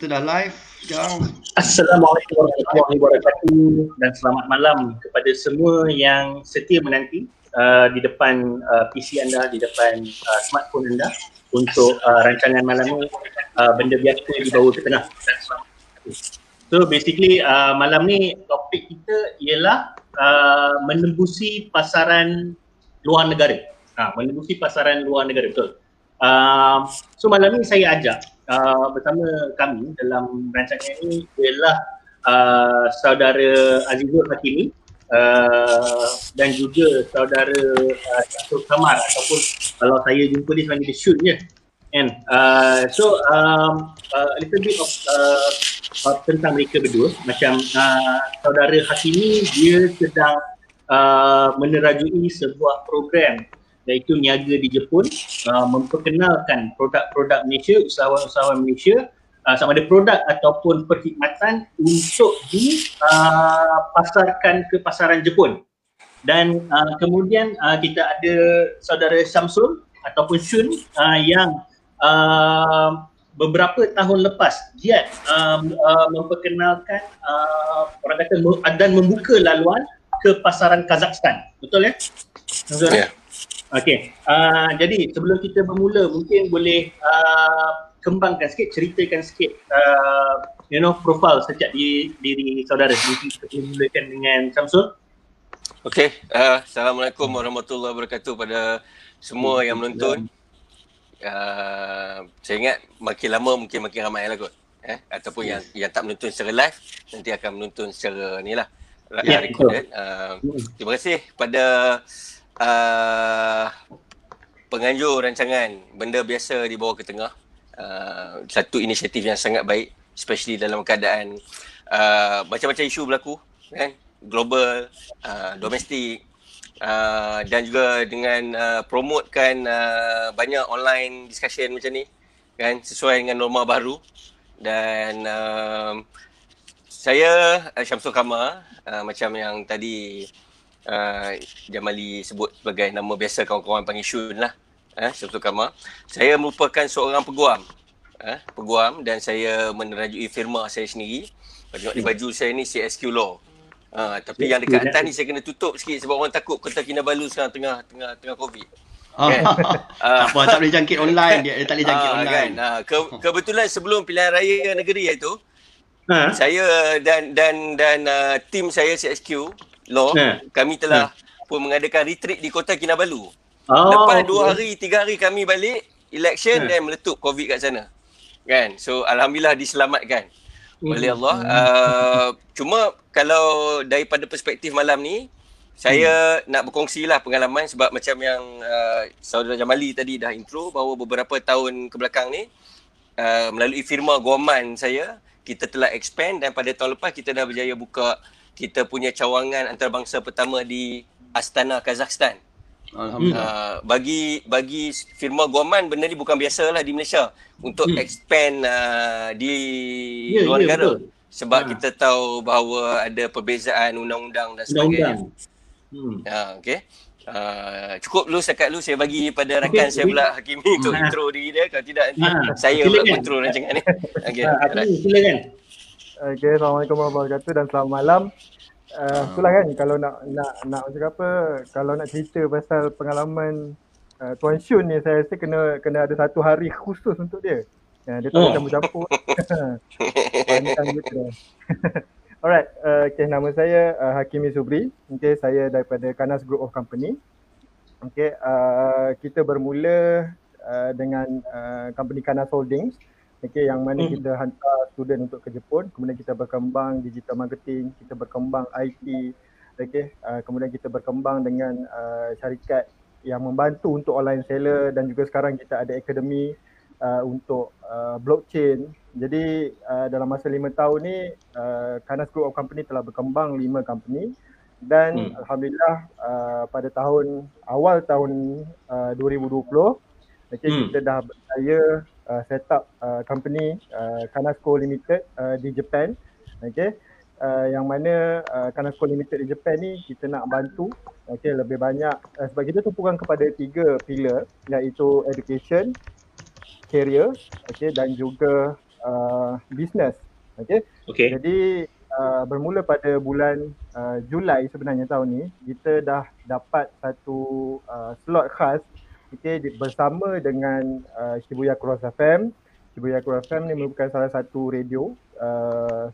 kita dah live sekarang. Assalamualaikum warahmatullahi wabarakatuh dan selamat malam kepada semua yang setia menanti uh, di depan uh, PC anda, di depan uh, smartphone anda untuk uh, rancangan malam ini uh, benda biasa dibawa ke tengah. So basically uh, malam ni topik kita ialah uh, menembusi pasaran luar negara. Ha, menembusi pasaran luar negara betul. Uh, so malam ni saya ajak uh, bersama kami dalam rancangan ini ialah uh, saudara Azizul Hakimi uh, dan juga saudara uh, Syahrul Kamar ataupun kalau saya jumpa dia sebagai dia shoot je And uh, so um, uh, a little bit of uh, uh, tentang mereka berdua. Macam uh, saudara Hakimi dia sedang uh, menerajui sebuah program iaitu niaga di Jepun uh, memperkenalkan produk-produk Malaysia, usahawan-usahawan Malaysia uh, sama ada produk ataupun perkhidmatan untuk dipasarkan uh, ke pasaran Jepun. Dan uh, kemudian uh, kita ada saudara Syamsul ataupun Shun uh, yang uh, beberapa tahun lepas giat um, uh, memperkenalkan uh, orang kata dan membuka laluan ke pasaran Kazakhstan. Betul ya? Betul. Yeah. Okey. Uh, jadi sebelum kita bermula mungkin boleh uh, kembangkan sikit, ceritakan sikit uh, you know profil sejak di diri saudara. Mungkin kita boleh mulakan dengan Samsul. Okey. Uh, Assalamualaikum warahmatullahi wabarakatuh pada semua yang menonton. Uh, saya ingat makin lama mungkin makin ramai lah kot. Eh? Ataupun yang yang tak menonton secara live nanti akan menonton secara ni lah. Yeah, recorded. Uh, terima kasih pada uh, penganjur rancangan benda biasa dibawa ke tengah. Uh, satu inisiatif yang sangat baik especially dalam keadaan uh, macam-macam isu berlaku kan? Global uh, domestik uh, dan juga dengan uh, promotekan uh, banyak online discussion macam ni kan? Sesuai dengan norma baru. Dan uh, saya Syamsul Kama uh, macam yang tadi uh, Jamali sebut sebagai nama biasa kawan-kawan panggil Shun lah. Eh, Syamsul Kama. Saya merupakan seorang peguam. Eh, peguam dan saya menerajui firma saya sendiri. Tengok di baju saya ni CSQ Law. Uh, tapi yang dekat atas ni saya kena tutup sikit sebab orang takut Kota Kinabalu sekarang tengah tengah tengah COVID. Oh. Kan? uh, tak apa, tak boleh jangkit online dia, dia tak boleh jangkit uh, online. Kan? Uh, ke, kebetulan sebelum pilihan raya negeri itu, uh. saya dan dan dan uh, tim saya CSQ Law, yeah. kami telah yeah. pun mengadakan retreat di Kota Kinabalu. Oh, Lepas dua hari, tiga hari kami balik, election yeah. dan meletup COVID kat sana. Kan? So, Alhamdulillah diselamatkan mm. oleh Allah. Uh, cuma kalau daripada perspektif malam ni, saya mm. nak berkongsi lah pengalaman sebab macam yang uh, Saudara Jamali tadi dah intro bahawa beberapa tahun kebelakang ni, uh, melalui firma Goman saya, kita telah expand dan pada tahun lepas kita dah berjaya buka kita punya cawangan antarabangsa pertama di Astana Kazakhstan. Alhamdulillah. Uh, bagi bagi firma Guaman benda ni bukan biasa lah di Malaysia untuk hmm. expand uh, di yeah, luar yeah, negara. Betul. Sebab ha. kita tahu bahawa ada perbezaan undang-undang dan sebagainya. Hmm. Uh, okay. Uh, cukup dulu sekat dulu saya bagi pada rakan okay, saya pula Hakimi untuk ha. intro diri dia. Kalau tidak nanti ha. saya pula intro rancangan ni. Okay. Ha, silakan. Okay, Assalamualaikum warahmatullahi wabarakatuh dan selamat malam. Uh, itulah kan kalau nak nak nak macam apa kalau nak cerita pasal pengalaman uh, Tuan Shun ni saya rasa kena kena ada satu hari khusus untuk dia. Ya, dia tak oh. campur-campur. Alright, uh, okay, nama saya uh, Hakimi Subri. Okay, saya daripada Kanas Group of Company. Okay, uh, kita bermula uh, dengan uh, company Kanas Holdings okay, yang mana hmm. kita hantar student untuk ke Jepun kemudian kita berkembang digital marketing kita berkembang IT okay, uh, kemudian kita berkembang dengan uh, syarikat yang membantu untuk online seller dan juga sekarang kita ada akademi uh, untuk uh, blockchain jadi uh, dalam masa lima tahun ni uh, Kanas Group of Company telah berkembang lima company dan hmm. Alhamdulillah uh, pada tahun awal tahun uh, 2020 okay, hmm. kita dah berjaya uh, set up uh, company uh, Kanasco Limited uh, di Japan okay uh, yang mana uh, Kanasco Limited di Japan ni kita nak bantu okay lebih banyak uh, sebab kita tumpukan kepada tiga pillar iaitu education career okay dan juga uh, business. Okay. Okay. Jadi uh, bermula pada bulan uh, Julai sebenarnya tahun ni kita dah dapat satu uh, slot khas di- bersama dengan uh, Shibuya Cross FM. Shibuya Cross FM ni merupakan salah satu radio uh,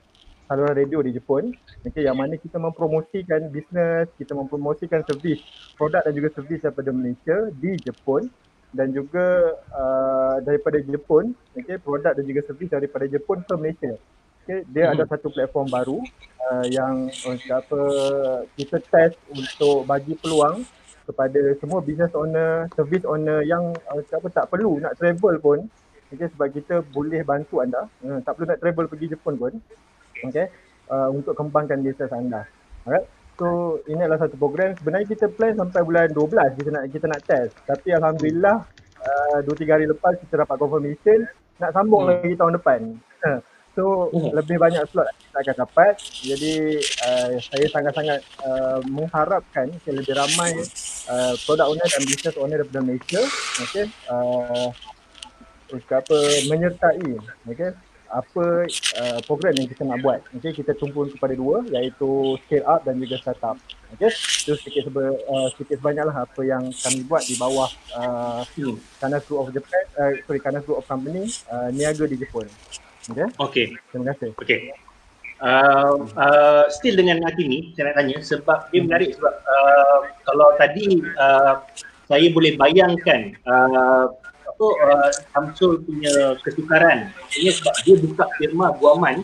saluran radio di Jepun okay, yang mana kita mempromosikan bisnes, kita mempromosikan servis produk dan juga servis daripada Malaysia di Jepun dan juga uh, daripada Jepun okay, produk dan juga servis daripada Jepun ke Malaysia. Okay, dia ada satu platform baru uh, yang uh, apa kita test untuk bagi peluang kepada semua business owner, service owner yang uh, apa tak perlu nak travel pun okay, sebab kita boleh bantu anda uh, tak perlu nak travel pergi Jepun pun okay, uh, untuk kembangkan bisnes anda. Alright. So ini adalah satu program sebenarnya kita plan sampai bulan 12 kita nak kita nak test tapi alhamdulillah uh, 2 3 hari lepas kita dapat confirmation nak sambung Hmm. lagi tahun depan. So lebih banyak slot kita akan dapat. Jadi uh, saya sangat-sangat uh, mengharapkan okay, lebih ramai uh, produk owner dan business owner daripada Malaysia okay, uh, untuk apa menyertai okay, apa uh, program yang kita nak buat. Okay, kita tumpu kepada dua iaitu scale up dan juga startup. Okay, itu sedikit, sebe, uh, sedikit sebanyaklah apa yang kami buat di bawah uh. Kanas Group of Japan, uh, sorry Kanas Group of Company uh, niaga di Jepun. Okay, Okay. terima kasih. Okay. Uh, uh, still dengan Hakimi, saya nak tanya sebab dia menarik sebab uh, kalau tadi uh, saya boleh bayangkan uh, apa uh, Samsul punya kesukaran ini sebab dia buka firma guaman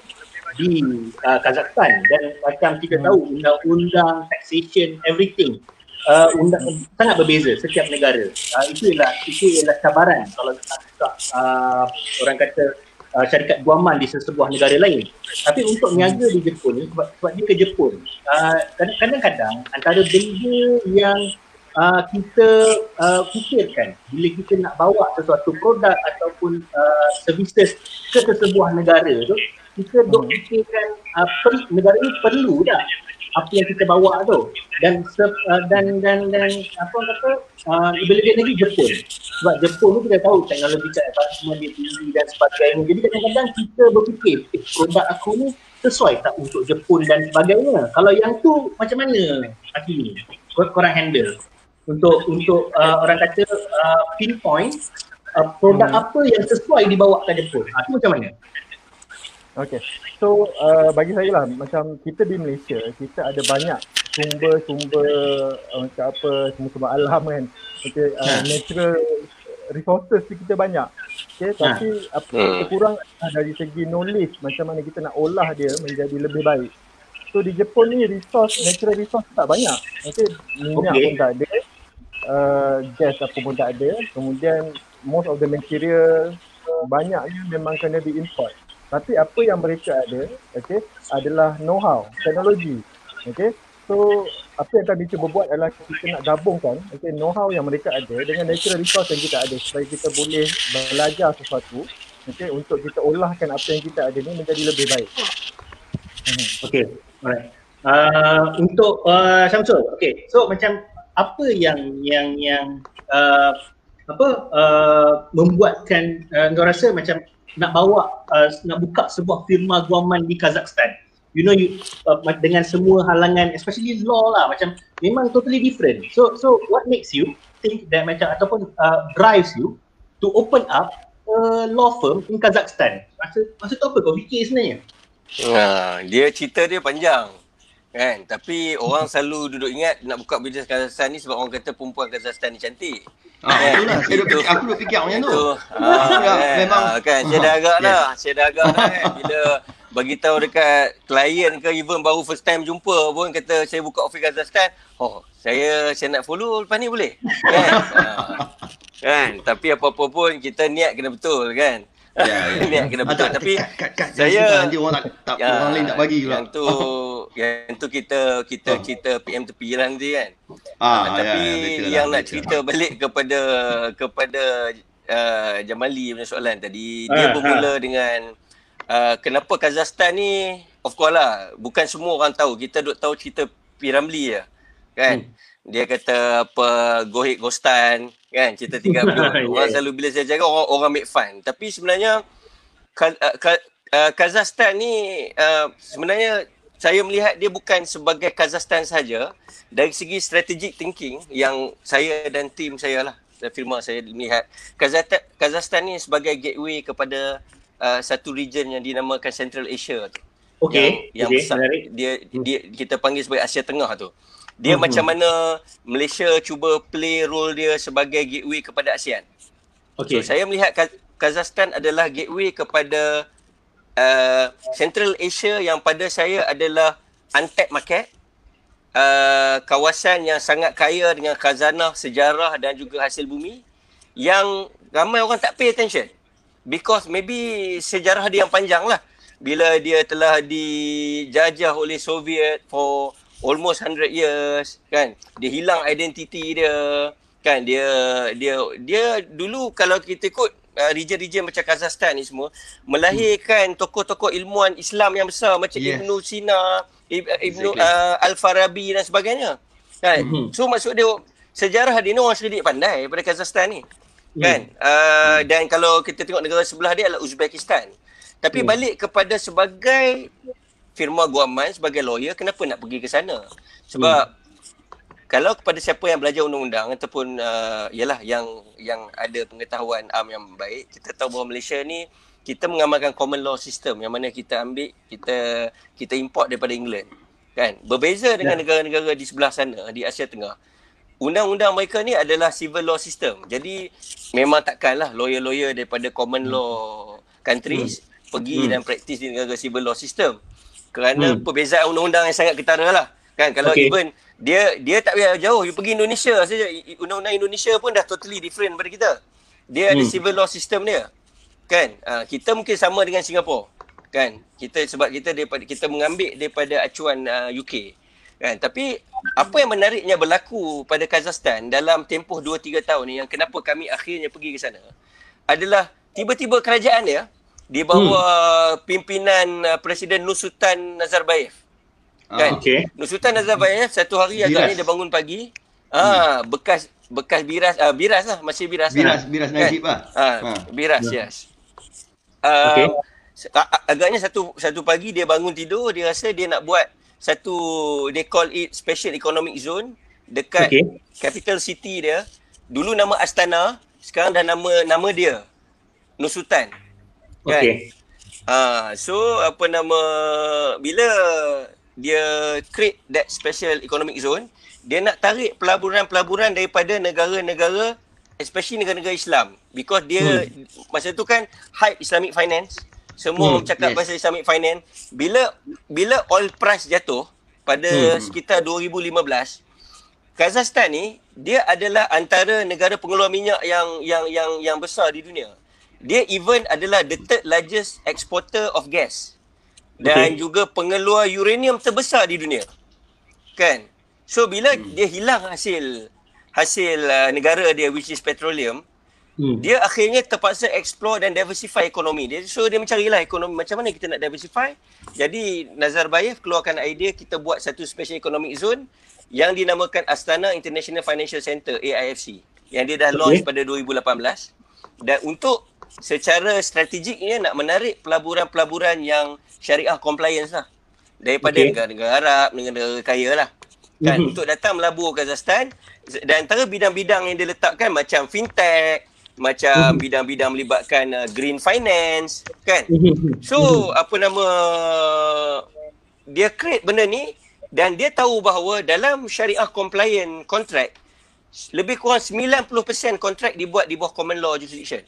di uh, Kazakhstan dan macam kita tahu undang-undang taxation everything uh, undang sangat berbeza setiap negara. Uh, itu ialah itu ialah cabaran kalau kita nak buka uh, orang kata uh, syarikat guaman di sesebuah negara lain. Tapi untuk niaga di Jepun ni sebab, sebab dia ke Jepun, uh, kadang-kadang antara benda yang uh, kita uh, fikirkan bila kita nak bawa sesuatu produk ataupun uh, services ke sesebuah negara tu, kita duk fikirkan uh, per, negara ni perlu tak apa yang kita bawa tu. Dan uh, dan dan dan apa kata uh, lebih-lebih lagi Jepun. Sebab Jepun ni kita tahu teknologi advancement dia tinggi dan sebagainya. Jadi kadang-kadang kita berfikir eh, produk aku ni sesuai tak untuk Jepun dan sebagainya? Kalau yang tu macam mana Hakim kor- korang handle? Untuk untuk uh, orang kata uh, pinpoint uh, produk Hmm. apa yang sesuai dibawa ke Jepun. Ha, tu macam mana Okay. So uh, bagi saya lah macam kita di Malaysia kita ada banyak sumber-sumber uh, macam apa sumber-sumber alam kan. Okay, uh, Ha. natural resources tu kita banyak. Okay, tapi apa yang kita kurang dari segi knowledge macam mana kita nak olah dia menjadi lebih baik. So di Jepun ni resource natural resource tak banyak. Okay, minyak Okay. pun tak ada. Uh, gas apa pun tak ada. Kemudian most of the material banyaknya memang kena diimport. Tapi apa yang mereka ada, okay, adalah know-how, teknologi. Okay. So apa yang kami cuba buat adalah kita nak gabungkan okay, know-how yang mereka ada dengan natural resource yang kita ada supaya kita boleh belajar sesuatu okay, untuk kita olahkan apa yang kita ada ni menjadi lebih baik. Hmm. Okay, alright. Uh, untuk uh, Syamsul, okay. So macam apa yang yang yang uh, apa uh, membuatkan uh, kau rasa macam nak bawa uh, nak buka sebuah firma guaman di Kazakhstan. You know you uh, dengan semua halangan especially law lah macam memang totally different. So so what makes you think that macam ataupun uh, drives you to open up a law firm in Kazakhstan? Masa masa tu apa kau fikir sebenarnya? Ha, dia cerita dia panjang. Kan? Tapi orang selalu duduk ingat nak buka bisnes Kazakhstan ni sebab orang kata perempuan Kazakhstan ni cantik. Ah, betul lah. Saya duk Itu- fikir, aku duk fikir macam tu. Aku ah, rasa kan, memang ah, kan saya dah agak Yes. dah, saya dah agak dah kan. Bila bagi tahu dekat klien ke even baru first time jumpa pun kata saya buka office Kazakhstan, oh saya saya nak follow lepas ni boleh. Kan? ah, kan? Tapi apa-apa pun kita niat kena betul kan. Ya, ya. kena Ah, betul tak, tapi kat, kat, kat, saya- nanti orang tak, tak Ya, orang lain tak bagi pula. Yang tu yang tu kita kita Oh. kita PM tepi jalan nanti kan. Ah, Ah, ya, tapi ya, lah, yang nak betul. cerita balik kepada kepada uh, Jamali punya soalan tadi, Ah, dia ah. bermula dengan uh, kenapa Kazakhstan ni of course lah bukan semua orang tahu. Kita duk tahu cerita Piramli je. Kan? Hmm. Dia kata apa Gohik Gostan kan cerita tiga benda. orang Yeah. selalu bila saya cakap orang orang make fun. Tapi sebenarnya uh, uh, Kazakhstan ni uh, sebenarnya saya melihat dia bukan sebagai Kazakhstan saja dari segi strategic thinking yang saya dan tim saya lah firma saya melihat Kazakhstan, Kazakhstan ni sebagai gateway kepada uh, satu region yang dinamakan Central Asia tu. Okey, Yang, yang okey, besar menarik. dia dia kita panggil sebagai Asia Tengah tu. Dia Mhm. macam mana Malaysia cuba play role dia sebagai gateway kepada ASEAN. Okey. So saya melihat Kaz- Kazakhstan adalah gateway kepada uh, Central Asia yang pada saya adalah untapped market. Uh, kawasan yang sangat kaya dengan khazanah, sejarah dan juga hasil bumi yang ramai orang tak pay attention. Because maybe sejarah dia yang panjang lah. Bila dia telah dijajah oleh Soviet for almost 100 years kan. Dia hilang identiti dia kan. Dia dia dia dulu kalau kita ikut uh, region-region macam Kazakhstan ni semua melahirkan tokoh-tokoh ilmuwan Islam yang besar macam Yes. Ibnu Sina, Ib, Ibnu Exactly. uh, Al-Farabi dan sebagainya. Kan? Mhm. So maksud dia sejarah dia ni orang sedikit pandai pada Kazakhstan ni. Kan? Uh, dan kalau kita tengok negara sebelah dia adalah Uzbekistan. Tapi Hmm. balik kepada sebagai firma guaman sebagai lawyer kenapa nak pergi ke sana? Sebab kalau kepada siapa yang belajar undang-undang ataupun uh, yalah yang yang ada pengetahuan am yang baik, kita tahu bahawa Malaysia ni kita mengamalkan common law system yang mana kita ambil kita kita import daripada England. Kan? Berbeza dengan Ya. negara-negara di sebelah sana di Asia Tengah. Undang-undang mereka ni adalah civil law system. Jadi memang takkanlah lawyer-lawyer daripada common law countries pergi Hmm. dan praktis di negara civil law system. Kerana Hmm. perbezaan undang-undang yang sangat ketara lah. Kan kalau Okey. even dia dia tak payah jauh, you pergi Indonesia saja. Undang-undang Indonesia pun dah totally different daripada kita. Dia ada Hmm. civil law system dia. Kan? Uh, kita mungkin sama dengan Singapura. Kan? Kita sebab kita daripada kita mengambil daripada acuan uh, UK. Kan? Tapi apa yang menariknya berlaku pada Kazakhstan dalam tempoh 2 3 tahun ni yang kenapa kami akhirnya pergi ke sana adalah tiba-tiba kerajaan dia di bawah Hmm. pimpinan uh, Presiden Nur Sultan Nazarbayev. Kan? Okey. Nur Sultan Nazarbayev satu hari Biras. agaknya dia bangun pagi. Ah, bekas bekas biras ah biras lah masih biras. Biras lah. biras Kan? Najib lah. Ah, Ha. biras Ya. yes. Uh, Okey. agaknya satu satu pagi dia bangun tidur dia rasa dia nak buat satu they call it special economic zone dekat Okey. capital city dia. Dulu nama Astana, sekarang dah nama nama dia. Nur Sultan. Kan? Okey. Ah, so apa nama bila dia create that special economic zone, dia nak tarik pelaburan-pelaburan daripada negara-negara especially negara-negara Islam because dia hmm. masa tu kan hype Islamic finance. Semua Hmm, cakap yes. pasal Islamic finance. Bila bila oil price jatuh pada hmm. sekitar 2015, Kazakhstan ni dia adalah antara negara pengeluar minyak yang yang yang yang besar di dunia. Dia even adalah the third largest exporter of gas. Dan Okay. okay. juga pengeluar uranium terbesar di dunia. Kan? So bila hmm. dia hilang hasil hasil uh, negara dia which is petroleum, Hmm. dia akhirnya terpaksa explore dan diversify ekonomi dia. So dia mencarilah ekonomi macam mana kita nak diversify. Jadi Nazarbayev keluarkan idea kita buat satu special economic zone yang dinamakan Astana International Financial Center AIFC yang dia dah Okay. launch pada 2018 dan untuk secara strategiknya nak menarik pelaburan-pelaburan yang syariah compliance lah daripada Okay. negara-negara Arab, negara-negara kaya lah kan Mhm. untuk datang melabur Kazakhstan dan antara bidang-bidang yang dia letakkan macam fintech macam Mhm. bidang-bidang melibatkan uh, green finance kan Mhm. So apa nama dia create benda ni dan dia tahu bahawa dalam syariah compliant contract lebih kurang 90% kontrak dibuat di bawah common law jurisdiction.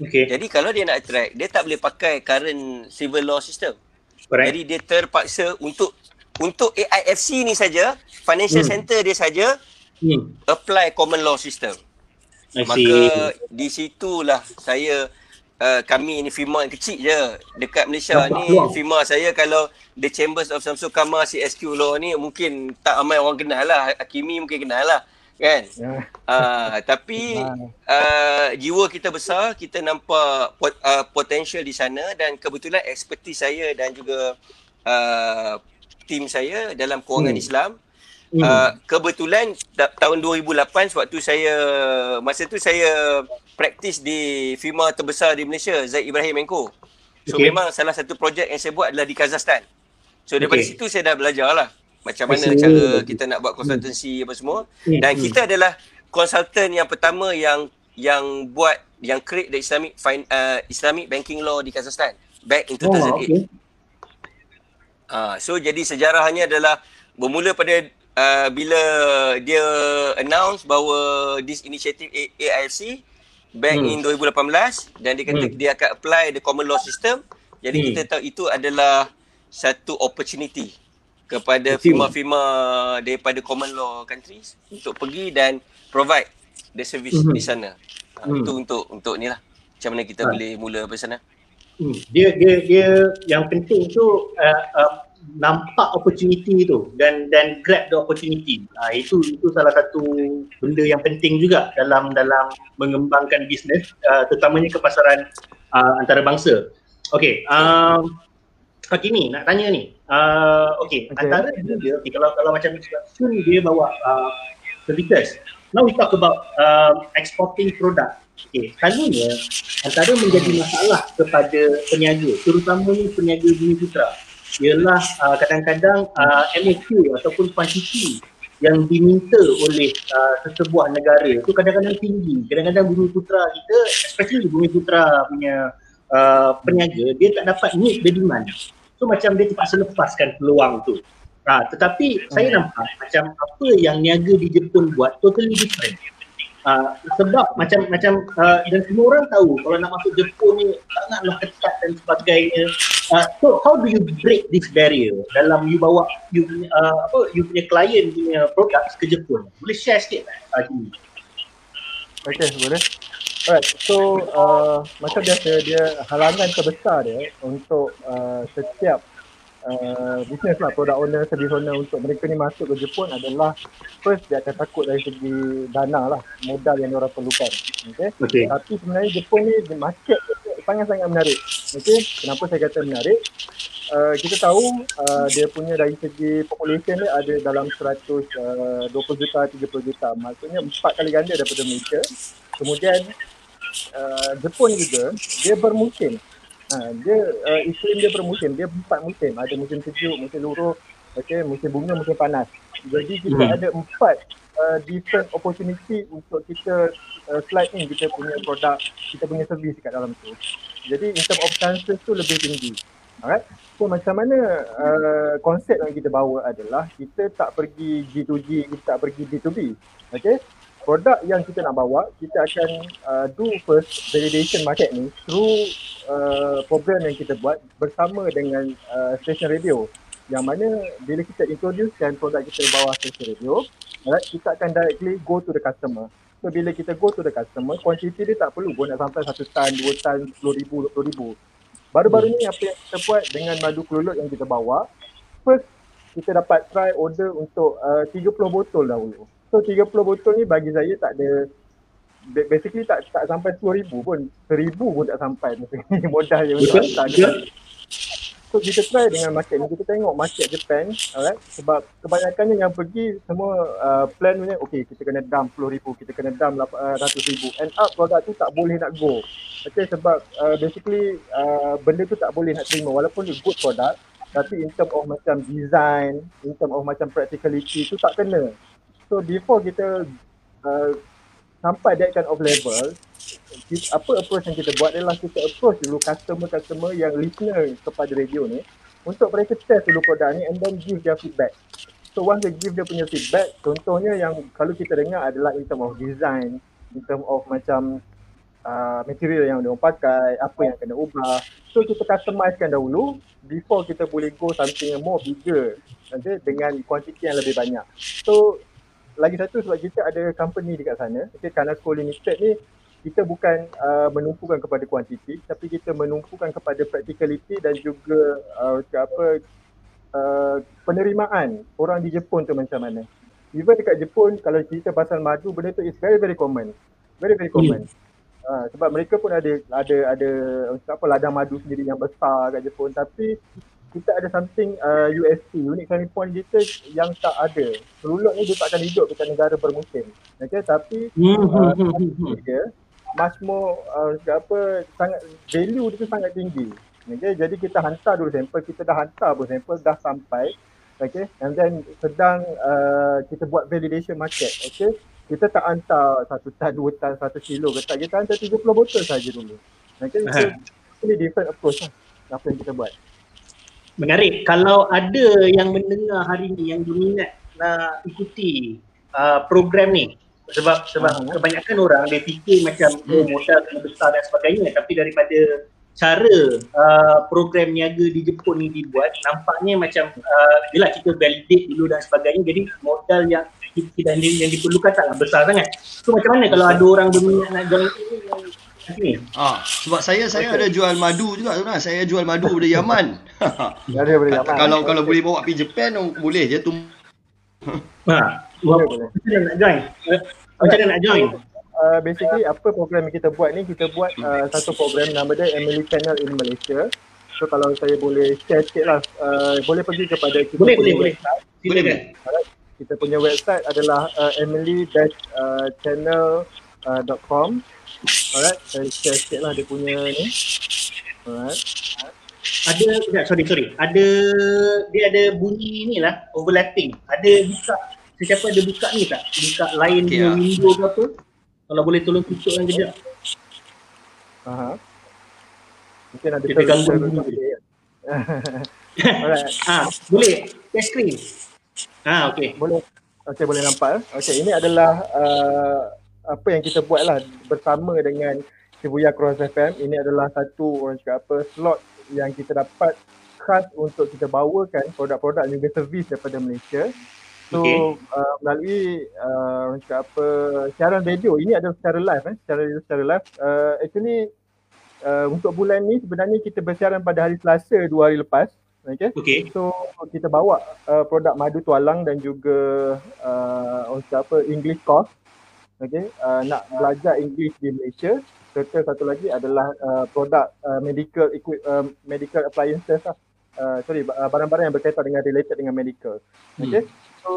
Okey. Jadi kalau dia nak attract, dia tak boleh pakai current civil law system. Alright. Jadi dia terpaksa untuk untuk AIFC ni saja, financial Hmm. center dia saja Hmm. apply common law system. I see. Maka di situlah saya uh, kami ni firma yang kecil je dekat Malaysia Nampak ni peluang. firma saya kalau The Chambers of Samsul Kamar CSQ Law ni mungkin tak ramai orang kenal lah Hakimi mungkin kenal lah kan uh, tapi uh, jiwa kita besar kita nampak pot, uh, potential di sana dan kebetulan ekspertis saya dan juga uh, tim saya dalam kewangan Hmm. Islam Hmm. Uh, kebetulan ta- tahun 2008 waktu saya masa tu saya praktis di firma terbesar di Malaysia Zaid Ibrahim Menko. So Okay. memang salah satu projek yang saya buat adalah di Kazakhstan. So daripada Okay. situ saya dah belajar lah macam mana I see. cara kita nak buat konsultansi apa semua. Hmm, Dan hmm. kita adalah konsultan yang pertama yang yang buat yang create the Islamic fin, uh, Islamic banking law di Kazakhstan back in 2008. Oh, okay. Ah, so jadi sejarahnya adalah bermula pada uh, bila dia announce bahawa this initiative A- AIFC back Hmm. in 2018 dan dia kata Hmm. dia akan apply the common law system. Jadi Hmm. kita tahu itu adalah satu opportunity kepada firma-firma daripada common law countries untuk pergi dan provide the service Mhm. di sana. Hmm. Itu untuk untuk ni lah. Macam mana kita Ah. boleh mula dari sana. Hmm. Dia dia dia yang penting tu uh, uh, nampak opportunity tu dan dan grab the opportunity. Uh, itu itu salah satu benda yang penting juga dalam dalam mengembangkan bisnes uh, terutamanya ke pasaran uh, antarabangsa. Okey, um Hakimi nak tanya ni. Uh, okey, Okey. antara dia okay, kalau kalau macam Sun dia bawa uh, services. Now we talk about uh, exporting product. Okey, selalunya antara menjadi masalah kepada peniaga, terutamanya peniaga Bumi Putra, ialah uh, kadang-kadang uh, MOQ ataupun kuantiti yang diminta oleh uh, sesebuah negara itu kadang-kadang tinggi. Kadang-kadang Bumi Putra kita, especially Bumi Putra punya uh, peniaga, dia tak dapat meet the demand. So macam dia terpaksa lepaskan peluang tu. Ha, tetapi saya nampak macam apa yang niaga di Jepun buat totally different. Uh, sebab macam macam uh, dan semua orang tahu kalau nak masuk Jepun ni sangatlah ketat dan sebagainya. Uh, so how do you break this barrier dalam you bawa you punya, uh, apa you punya klien punya products ke Jepun? Boleh share sikit tak? Uh? Okay, boleh. Alright, so uh, macam biasa dia halangan terbesar dia untuk uh, setiap uh, business lah, product owner, service owner untuk mereka ni masuk ke Jepun adalah first dia akan takut dari segi dana lah, modal yang diorang perlukan. Okay. Okay. Tapi sebenarnya Jepun ni market sangat-sangat menarik. Okay, kenapa saya kata menarik? Uh, kita tahu uh, dia punya dari segi population dia ada dalam 100, uh, 20 juta, 30 juta. Maksudnya empat kali ganda daripada Malaysia. Kemudian uh, Jepun juga dia bermusim. Ha, dia uh, iklim dia bermusim, dia empat musim. Ada musim sejuk, musim luruh, okay, musim bunga, musim panas. Jadi kita Hmm. ada empat uh, different opportunity untuk kita uh, slide in kita punya produk, kita punya servis kat dalam tu. Jadi in term of chances tu lebih tinggi. Alright. So macam mana uh, konsep yang kita bawa adalah kita tak pergi G2G, kita tak pergi B2B. Okay. Produk yang kita nak bawa, kita akan uh, do first validation market ni through uh, program yang kita buat bersama dengan uh, station radio. Yang mana bila kita introducekan produk kita bawah station radio, alright, kita akan directly go to the customer. So bila kita go to the customer, kuantiti dia tak perlu pun nak sampai satu tan, dua tan, sepuluh ribu, dua ribu. Baru-baru ni apa yang kita buat dengan madu kelulut yang kita bawa, first kita dapat try order untuk uh, 30 botol dahulu. So 30 botol ni bagi saya tak ada ba- basically tak tak sampai 10,000 pun. 1,000 pun tak sampai modal yang untuk hantar. So kita try dengan market ni, kita tengok market Japan, alright, sebab kebanyakannya yang pergi semua uh, plan punya, okay kita kena dump 10,000, kita kena dump uh, 100,000. End up produk tu tak boleh nak go. Okay, sebab uh, basically uh, benda tu tak boleh nak terima walaupun dia good product, tapi in term of macam design, in term of macam practicality tu tak kena. So before kita uh, sampai that kind of level, apa approach yang kita buat adalah kita approach dulu customer-customer yang listener kepada radio ni untuk mereka test dulu produk ni and then give their feedback. So once they give dia punya feedback, contohnya yang kalau kita dengar adalah in term of design, in term of macam uh, material yang dia pakai, apa yang kena ubah. So kita customizekan dahulu before kita boleh go something yang more bigger okay, dengan kuantiti yang lebih banyak. So lagi satu sebab kita ada company dekat sana, okay, Kanasco Limited ni kita bukan uh, menumpukan kepada kuantiti tapi kita menumpukan kepada practicality dan juga uh, apa uh, penerimaan orang di Jepun tu macam mana. Even dekat Jepun kalau cerita pasal madu benda tu is very very common. Very very common. Uh, sebab mereka pun ada ada ada apa ladang madu sendiri yang besar kat Jepun tapi kita ada something uh, USP, unique selling point kita yang tak ada. Selulut ni dia tak akan hidup dekat negara bermusim. Okay, tapi Hmm, uh, hmm, hmm, hmm. dia much more uh, apa sangat value dia tu sangat tinggi. Okay, jadi kita hantar dulu sampel, kita dah hantar pun sampel, dah sampai. Okay, and then sedang uh, kita buat validation market. Okay, kita tak hantar satu tan, dua tan, satu kilo ke tak. Kita hantar 30 botol saja dulu. Okay, so ini different approach lah apa yang kita buat. Menarik. Kalau ada yang mendengar hari ni yang berminat nak ikuti uh, program ni sebab sebab uh-huh. kebanyakan orang dia fikir macam oh, modal kena besar dan sebagainya tapi daripada cara uh, program niaga di Jepun ni dibuat nampaknya macam uh, yelah kita validate dulu dan sebagainya jadi modal yang kita yang, yang diperlukan taklah besar sangat. So macam mana kalau ada orang berminat nak join ni? Ah, sebab saya saya ada jual madu juga tu lah. Saya jual madu dari Yaman. Dari Yaman. Kalau kalau boleh bawa pergi Japan boleh je tu. ha. Macam mana nak join? Macam mana nak join? Uh, basically apa program yang kita buat ni kita buat uh, satu program nama dia Emily Channel in Malaysia. So kalau saya boleh share sikit lah, uh, boleh pergi kepada kita boleh, punya boleh, website. Boleh, boleh. Kita punya website adalah uh, emily-channel.com uh, Alright, saya share sikit lah dia punya ni. Alright. Ada, sorry, sorry. Ada, dia ada bunyi ni lah, overlapping. Ada buka, sesiapa ada buka ni tak? Buka lain okay, punya window ke apa? Kalau boleh tolong tutup kan kejap. Aha. Mungkin ada kita ganggu bunyi. Alright. ha, boleh. Share screen. Ha, okay. Boleh. Okay, boleh nampak. Okay, ini adalah uh, apa yang kita buat lah bersama dengan Shibuya Cross FM. Ini adalah satu orang cakap apa slot yang kita dapat khas untuk kita bawakan produk-produk dan juga servis daripada Malaysia. So okay. uh, melalui uh, cakap apa siaran radio ini adalah secara live eh secara radio secara live uh, actually uh, untuk bulan ni sebenarnya kita bersiaran pada hari Selasa dua hari lepas okay? okay. so kita bawa uh, produk madu tualang dan juga uh, orang cakap apa English course okay? uh, nak belajar English di Malaysia serta satu lagi adalah uh, produk uh, medical equip uh, medical appliances lah uh, sorry uh, barang-barang yang berkaitan dengan related dengan medical okay hmm. So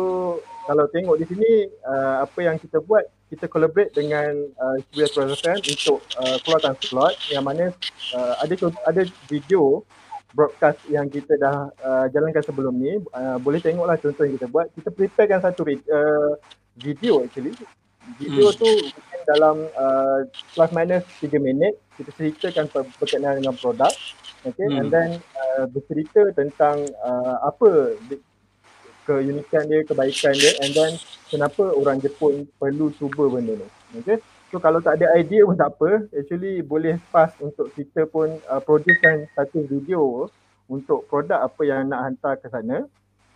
kalau tengok di sini uh, apa yang kita buat kita collaborate dengan uh, Tourism untuk uh, keluarkan slot yang mana uh, ada ada video broadcast yang kita dah uh, jalankan sebelum ni uh, boleh tengoklah contoh yang kita buat kita preparekan satu uh, video actually video hmm. tu dalam uh, plus minus 3 minit kita ceritakan berkenaan dengan produk okay hmm. and then uh, bercerita tentang uh, apa keunikan dia, kebaikan dia and then kenapa orang Jepun perlu cuba benda ni. Okay. So kalau tak ada idea pun tak apa, actually boleh pass untuk kita pun uh, producekan satu video untuk produk apa yang nak hantar ke sana.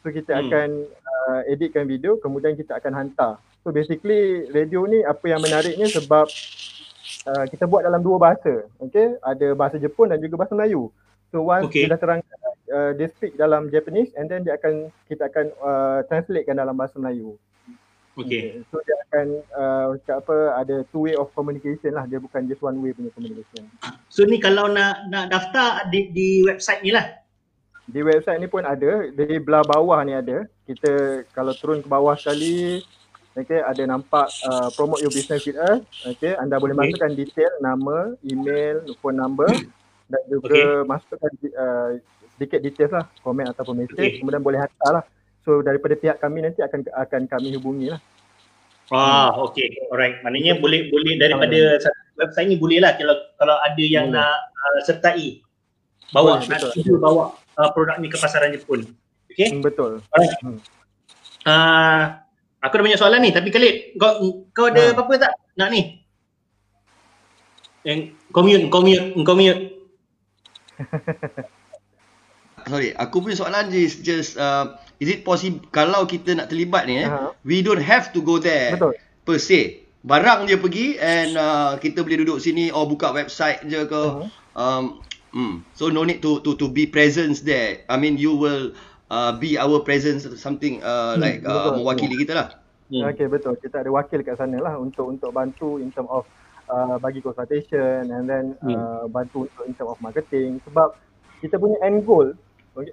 So kita hmm. akan uh, editkan video kemudian kita akan hantar. So basically radio ni apa yang menariknya sebab uh, kita buat dalam dua bahasa. Okay. Ada bahasa Jepun dan juga bahasa Melayu. So once okay. kita terangkan uh, dia speak dalam Japanese and then dia akan kita akan uh, translatekan dalam bahasa Melayu. Okay. So dia akan uh, cakap apa ada two way of communication lah dia bukan just one way punya communication. So ni kalau nak nak daftar di di website ni lah. Di website ni pun ada di belah bawah ni ada. Kita kalau turun ke bawah sekali Okay, ada nampak uh, promote your business with us. Okay, anda boleh okay. masukkan detail nama, email, phone number dan juga okay. masukkan uh, sedikit details lah komen ataupun message okay. kemudian boleh hantar lah so daripada pihak kami nanti akan akan kami hubungi lah Ah, hmm. okay. Alright. Maknanya boleh boleh daripada hmm. website ni boleh lah kalau kalau ada yang hmm. nak uh, sertai bawa boleh, nak cuba bawa uh, produk ni ke pasaran Jepun. Okay? Hmm, betul. Alright. Hmm. Uh, aku ada banyak soalan ni tapi Khalid kau kau ada ha. apa-apa tak nak ni? Yang commute, commute, commute. sorry, aku punya soalan is just uh, is it possible kalau kita nak terlibat ni eh, uh-huh. we don't have to go there Betul. per se. Barang je pergi and uh, kita boleh duduk sini or buka website je ke. Uh-huh. Um, mm, so no need to to to be presence there. I mean you will uh, be our presence something uh, hmm, like uh, mewakili yeah. kita lah. Hmm. Okay betul. Kita ada wakil kat sana lah untuk untuk bantu in term of uh, bagi consultation and then hmm. uh, bantu untuk in term of marketing sebab kita punya end goal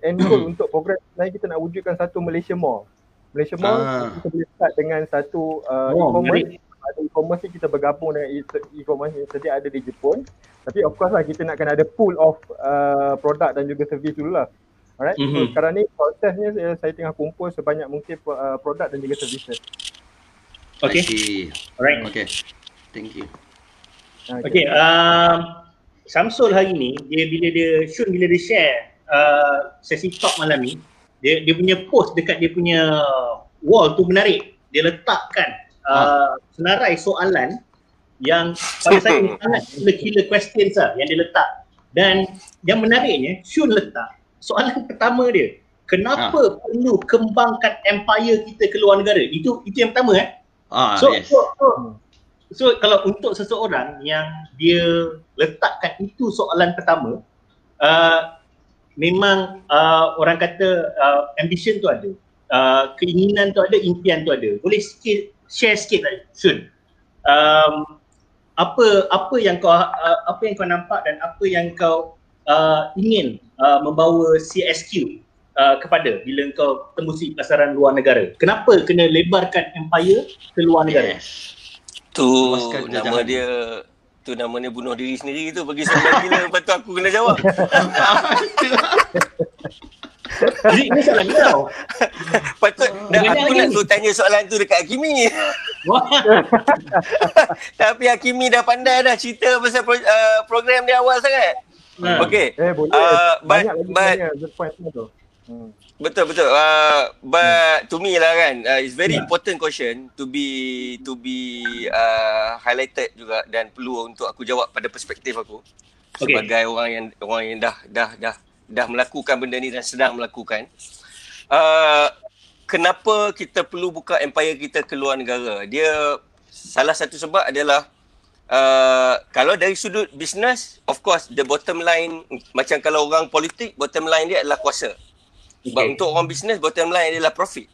end goal untuk program sebenarnya kita nak wujudkan satu Malaysia Mall. Malaysia Mall ah. kita boleh start dengan satu uh, oh, e-commerce ada e-commerce ni kita bergabung dengan e-commerce yang sedia ada di Jepun. Tapi of course lah kita nak kena ada pool of uh, produk dan juga servis dulu lah. Alright, mm-hmm. so sekarang ni prosesnya saya, saya tengah kumpul sebanyak mungkin uh, produk dan juga servis. Okay. Alright. Okay. Thank you. Okay, okay um, Samsul hari ni, dia bila dia, Shun bila dia share uh, sesi talk malam ni, dia, dia punya post dekat dia punya wall tu menarik. Dia letakkan uh, senarai soalan yang pada saya sangat killer questions lah yang dia letak. Dan yang menariknya, Shun letak soalan pertama dia kenapa ha. perlu kembangkan empire kita ke luar negara itu itu yang pertama eh ah, so, yes. so, so so kalau untuk seseorang yang dia letakkan itu soalan pertama uh, memang uh, orang kata uh, ambition tu ada uh, keinginan tu ada impian tu ada boleh sikit share sikit lah soon um, apa apa yang kau uh, apa yang kau nampak dan apa yang kau uh, ingin uh, membawa CSQ uh, kepada bila kau tembusi pasaran luar negara? Kenapa kena lebarkan empire ke luar negara? Yes. Tu nama dia tu nama dia bunuh diri sendiri tu bagi soalan gila lepas tu aku kena jawab. Jadi ini soalan kau. Patut dah aku nak tu tanya soalan tu dekat Hakimi. Tapi Hakimi dah pandai dah cerita pasal pro, uh, program dia awal sangat. Hmm. Okay. Eh boleh. Uh, but, but, tu. Hmm. Betul betul. Uh, but hmm. to me lah kan, uh, it's very yeah. important question to be to be uh, highlighted juga dan perlu untuk aku jawab pada perspektif aku okay. sebagai orang yang orang yang dah dah dah dah melakukan benda ni dan sedang melakukan. Uh, kenapa kita perlu buka empire kita ke luar negara? Dia salah satu sebab adalah uh, kalau dari sudut bisnes, of course the bottom line macam kalau orang politik, bottom line dia adalah kuasa. Okay. Sebab untuk orang bisnes, bottom line adalah profit.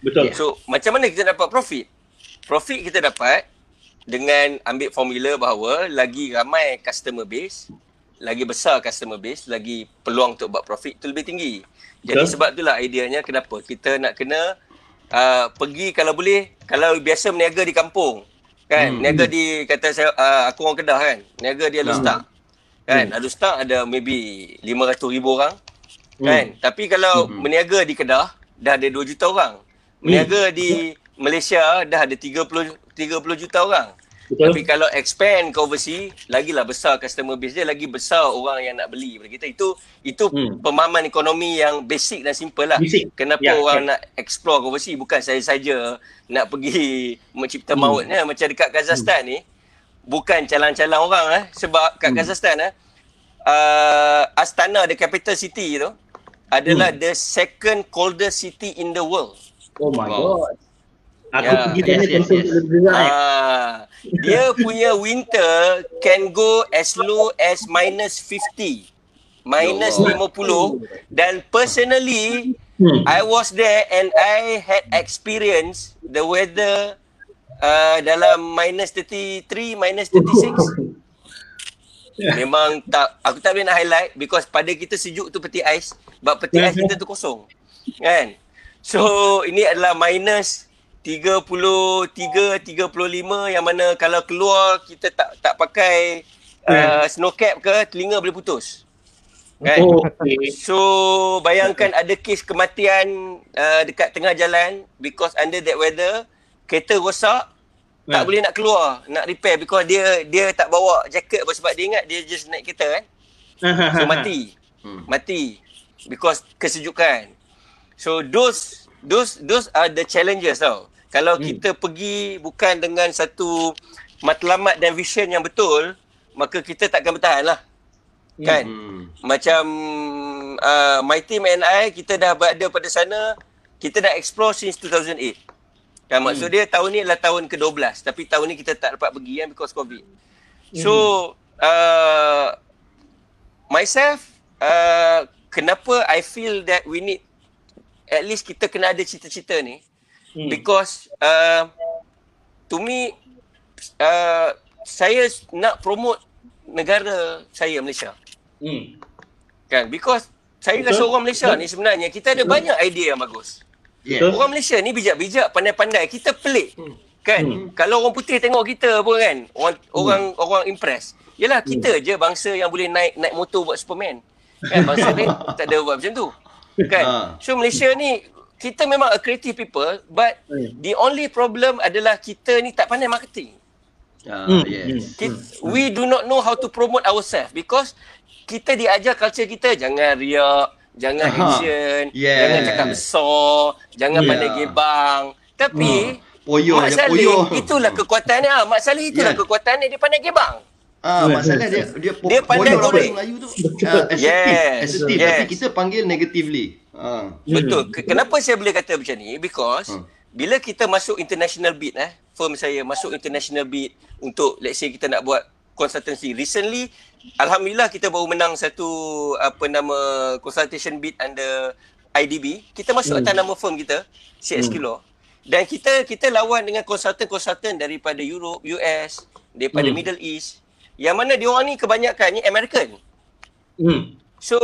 Betul. So macam mana kita dapat profit? Profit kita dapat dengan ambil formula bahawa lagi ramai customer base, lagi besar customer base, lagi peluang untuk buat profit tu lebih tinggi. Jadi Betul. sebab itulah ideanya kenapa kita nak kena uh, pergi kalau boleh, kalau biasa meniaga di kampung, kan hmm. niaga di kata saya uh, aku orang Kedah kan niaga di Alustar hmm. kan hmm. Alustar ada maybe 500 ribu orang hmm. kan tapi kalau hmm. meniaga di Kedah dah ada 2 juta orang meniaga hmm. di Malaysia dah ada 30 30 juta orang Betul. Tapi kalau expand ke overseas, lagilah besar customer base dia, lagi besar orang yang nak beli pada kita. Itu itu hmm. pemahaman ekonomi yang basic dan simple lah. Basic. Kenapa ya, orang ya. nak explore ke overseas, bukan saya saja nak pergi mencipta hmm. maut ni. Macam dekat Kazakhstan hmm. ni, bukan calang-calang orang eh. Sebab kat hmm. Kazakhstan eh, uh, Astana, the capital city tu, adalah hmm. the second coldest city in the world. Oh my wow. god. Aku yeah. pergi sana yes, tentu yes, yes. Ah, dia punya winter can go as low as minus 50. Minus oh. 50 dan personally hmm. I was there and I had experience the weather uh, dalam minus 33, minus 36. Memang tak aku tak boleh nak highlight because pada kita sejuk tu peti ais, sebab peti ais kita tu kosong. Kan? So ini adalah minus 33 35 yang mana kalau keluar kita tak tak pakai uh, snow cap ke telinga boleh putus. Kan? Oh, okay. So bayangkan ada kes kematian uh, dekat tengah jalan because under that weather kereta rosak tak boleh nak keluar nak repair because dia dia tak bawa jaket sebab dia ingat dia just naik kereta kan. So mati. Hmm. Mati because kesejukan. So those those those are the challenges tau. Kalau hmm. kita pergi bukan dengan satu matlamat dan vision yang betul, maka kita takkan bertahan lah. Kan? Hmm. Macam uh, my team and I, kita dah berada pada sana, kita dah explore since 2008. Kan? Hmm. Maksud dia tahun ni adalah tahun ke-12. Tapi tahun ni kita tak dapat pergi kan because COVID. So, hmm. uh, myself, uh, kenapa I feel that we need, at least kita kena ada cita-cita ni, hmm. because uh, to me uh, saya nak promote negara saya Malaysia. Hmm. Kan because saya Betul. rasa orang Malaysia Betul. ni sebenarnya kita ada Betul. banyak idea yang bagus. Yes. Orang Malaysia ni bijak-bijak, pandai-pandai. Kita pelik. Hmm. Kan? Hmm. Kalau orang putih tengok kita pun kan, orang hmm. orang orang impress. Yalah kita hmm. je bangsa yang boleh naik naik motor buat Superman. Kan bangsa lain tak ada buat macam tu. Kan? Ha. So Malaysia ni kita memang a creative people but hmm. the only problem adalah kita ni tak pandai marketing. Uh, yes. Kita, we do not know how to promote ourselves because kita diajar culture kita jangan riak, jangan action, yes. jangan cakap besar, jangan yeah. pandai gebang. Tapi uh. Poyo Mak Saleh poyo. itulah kekuatannya. Ah. Mak Saleh itulah yeah. kekuatannya dia pandai gebang. Ah, masalah dia dia, dia pandai goreng. Melayu tu. Uh, yes. Assertive, yes. tapi kita panggil negatively. Ah. Betul. Kenapa saya boleh kata macam ni? Because hmm. bila kita masuk international beat eh, firm saya masuk international beat untuk let's say kita nak buat consultancy. Recently, alhamdulillah kita baru menang satu apa nama consultation beat under IDB. Kita masuk hmm. atas nama firm kita, CSK hmm. Law. Dan kita kita lawan dengan konsultan-konsultan daripada Europe, US, daripada hmm. Middle East. Yang mana dia orang ni kebanyakannya American. Hmm. So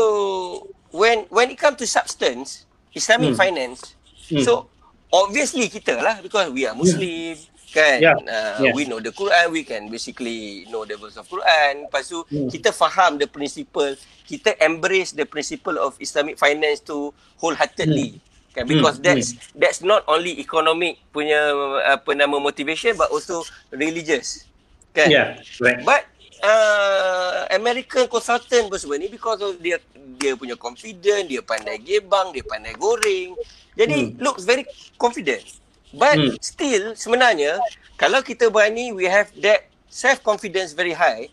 when when it come to substance, Islamic hmm. finance, hmm. so obviously kita lah because we are Muslim, yeah. Kan? Yeah. Uh, yeah. We know the Quran, we can basically know the verse of Quran. Lepas tu hmm. kita faham the principle, kita embrace the principle of Islamic finance to wholeheartedly. Hmm kan because hmm. that's hmm. that's not only economic punya apa nama motivation but also religious kan yeah right but uh, American consultant pun semua ni because of dia dia punya confident dia pandai gebang dia pandai goreng jadi hmm. looks very confident but hmm. still sebenarnya kalau kita berani we have that self confidence very high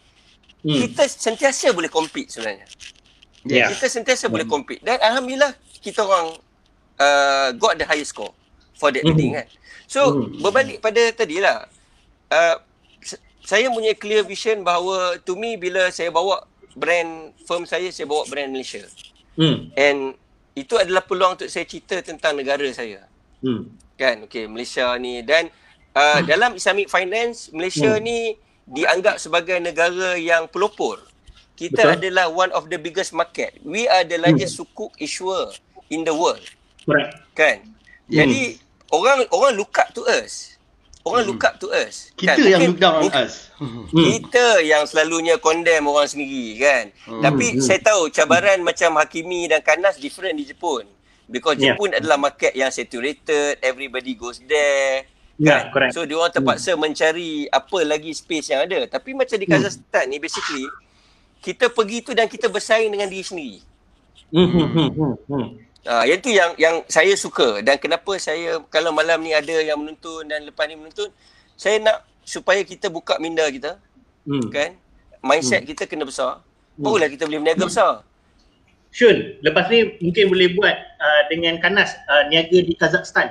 hmm. kita sentiasa boleh compete sebenarnya yeah. kita sentiasa hmm. boleh compete dan alhamdulillah kita orang uh, got the highest score for that mm-hmm. kan. So mm-hmm. berbalik pada tadi lah. Uh, saya punya clear vision bahawa to me bila saya bawa brand firm saya, saya bawa brand Malaysia. Mm. And itu adalah peluang untuk saya cerita tentang negara saya. Mm. Kan, okay Malaysia ni. Dan uh, mm. dalam Islamic Finance, Malaysia mm. ni dianggap sebagai negara yang pelopor. Kita Betul. adalah one of the biggest market. We are the largest mm. sukuk issuer in the world. Right. Kan? Hmm. Jadi orang orang look up to us. Orang hmm. look up to us. Kita kan? yang look down on us. Hmm. Kita yang selalunya condemn orang sendiri kan. Hmm. Tapi hmm. saya tahu cabaran hmm. macam Hakimi dan Kanas different di Jepun. Because yeah. Jepun adalah market yang saturated, everybody goes there. Yeah, kan? correct. So dia orang terpaksa hmm. mencari apa lagi space yang ada. Tapi macam di Kazakhstan hmm. ni basically kita pergi tu dan kita bersaing dengan diri sendiri. Hmm. Hmm. Hmm. Hmm. Uh, yang tu yang yang saya suka dan kenapa saya kalau malam ni ada yang menonton dan lepas ni menonton saya nak supaya kita buka minda kita hmm. kan mindset hmm. kita kena besar hmm. barulah kita boleh berniaga hmm. besar Shun lepas ni mungkin boleh buat uh, dengan Kanas uh, niaga di Kazakhstan.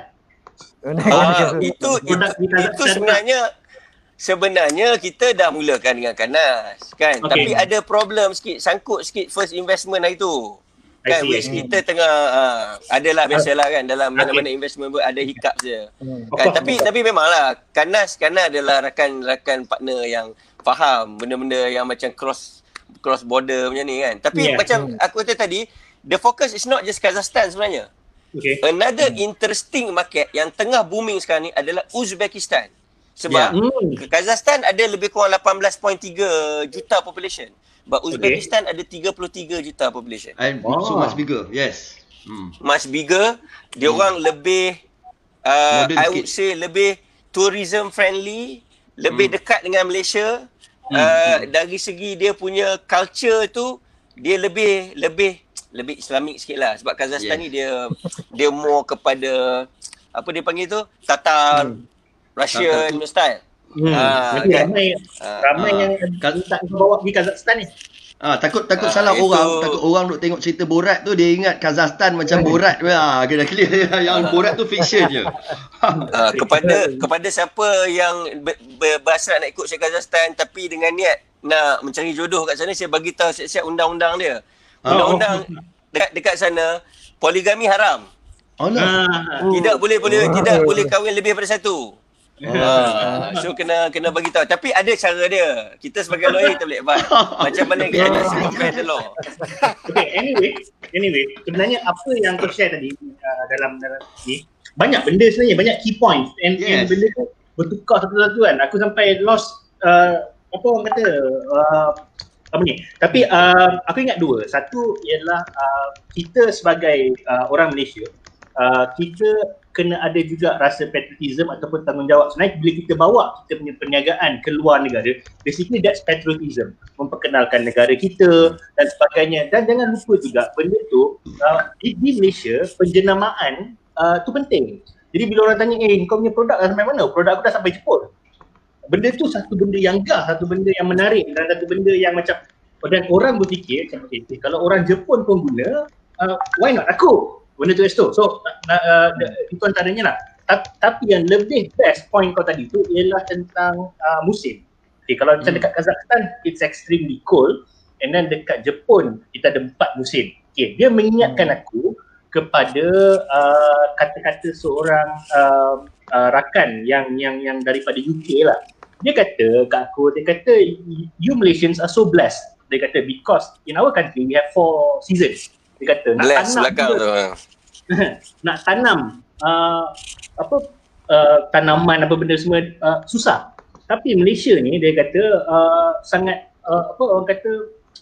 Uh, itu itu, itu sebenarnya sebenarnya kita dah mulakan dengan Kanas kan? Okay. tapi ada problem sikit sangkut sikit first investment hari tu. Kan which kita tengah uh, adalah biasalah kan dalam mana-mana investment pun ada hiccup je. Hmm. kan tapi tapi memanglah Kanas Kanas adalah rakan-rakan partner yang faham benda-benda yang macam cross cross border macam ni kan tapi yeah. macam hmm. aku kata tadi the focus is not just Kazakhstan sebenarnya okay. another hmm. interesting market yang tengah booming sekarang ni adalah Uzbekistan sebab yeah. hmm. Kazakhstan ada lebih kurang 18.3 juta population But Uzbekistan okay. ada 33 juta population. And wow. so much bigger. Yes. Hmm. Much bigger. Dia hmm. orang lebih uh, I would say lebih tourism friendly, lebih hmm. dekat dengan Malaysia. Hmm. Uh, dari segi dia punya culture tu dia lebih lebih lebih Islamik sikit lah sebab Kazakhstan yes. ni dia dia more kepada apa dia panggil tu Tatar hmm. Russian Tatar. style. Hmm. Ah, kan? ramai ah, ramai ah. yang tak bawa pergi Kazakhstan ni. Ah, takut takut ah, salah itu... orang, takut orang duk tengok cerita Borat tu dia ingat Kazakhstan macam Borat ah, kena clear yang Borat tu fiction je. ah, kepada kepada siapa yang berasa nak ikut saya Kazakhstan tapi dengan niat nak mencari jodoh kat sana saya bagi tahu siap-siap undang-undang dia. Ah. Undang-undang dekat dekat sana poligami haram. Oh, ah. Tidak boleh boleh tidak boleh kahwin lebih daripada satu. Uh, so kena kena bagi tahu tapi ada cara dia kita sebagai lawyer kita boleh advise macam mana kita nak simpan the law okay anyway anyway sebenarnya apa yang kau share tadi uh, dalam dalam ni banyak benda sebenarnya banyak key points and, yes. and benda tu bertukar satu-satu kan. Aku sampai lost uh, apa orang kata uh, apa ni. Tapi uh, aku ingat dua. Satu ialah uh, kita sebagai uh, orang Malaysia uh, kita kena ada juga rasa patriotism ataupun tanggungjawab. Sebenarnya bila kita bawa kita punya perniagaan ke luar negara, basically that's patriotism. Memperkenalkan negara kita dan sebagainya. Dan jangan lupa juga benda tu uh, di, di Malaysia penjenamaan uh, tu penting. Jadi bila orang tanya, eh kau punya produk dah sampai mana? Produk aku dah sampai Jepun. Benda tu satu benda yang gah, satu benda yang menarik dan satu benda yang macam dan orang berfikir macam okay, kalau orang Jepun pun guna, uh, why not aku? Benda tu tu. So uh, uh, itu antaranya lah. Tapi yang lebih best point kau tadi tu ialah tentang uh, musim. Okay, kalau macam hmm. dekat Kazakhstan, it's extremely cold. And then dekat Jepun, kita ada empat musim. Okay, dia mengingatkan hmm. aku kepada uh, kata-kata seorang uh, uh, rakan yang yang yang daripada UK lah. Dia kata kat aku, dia kata you Malaysians are so blessed. Dia kata because in our country we have four seasons. Dia kata nak Bless tanam belakang tu. nak tanam uh, apa uh, tanaman apa benda semua uh, susah. Tapi Malaysia ni dia kata uh, sangat uh, apa orang kata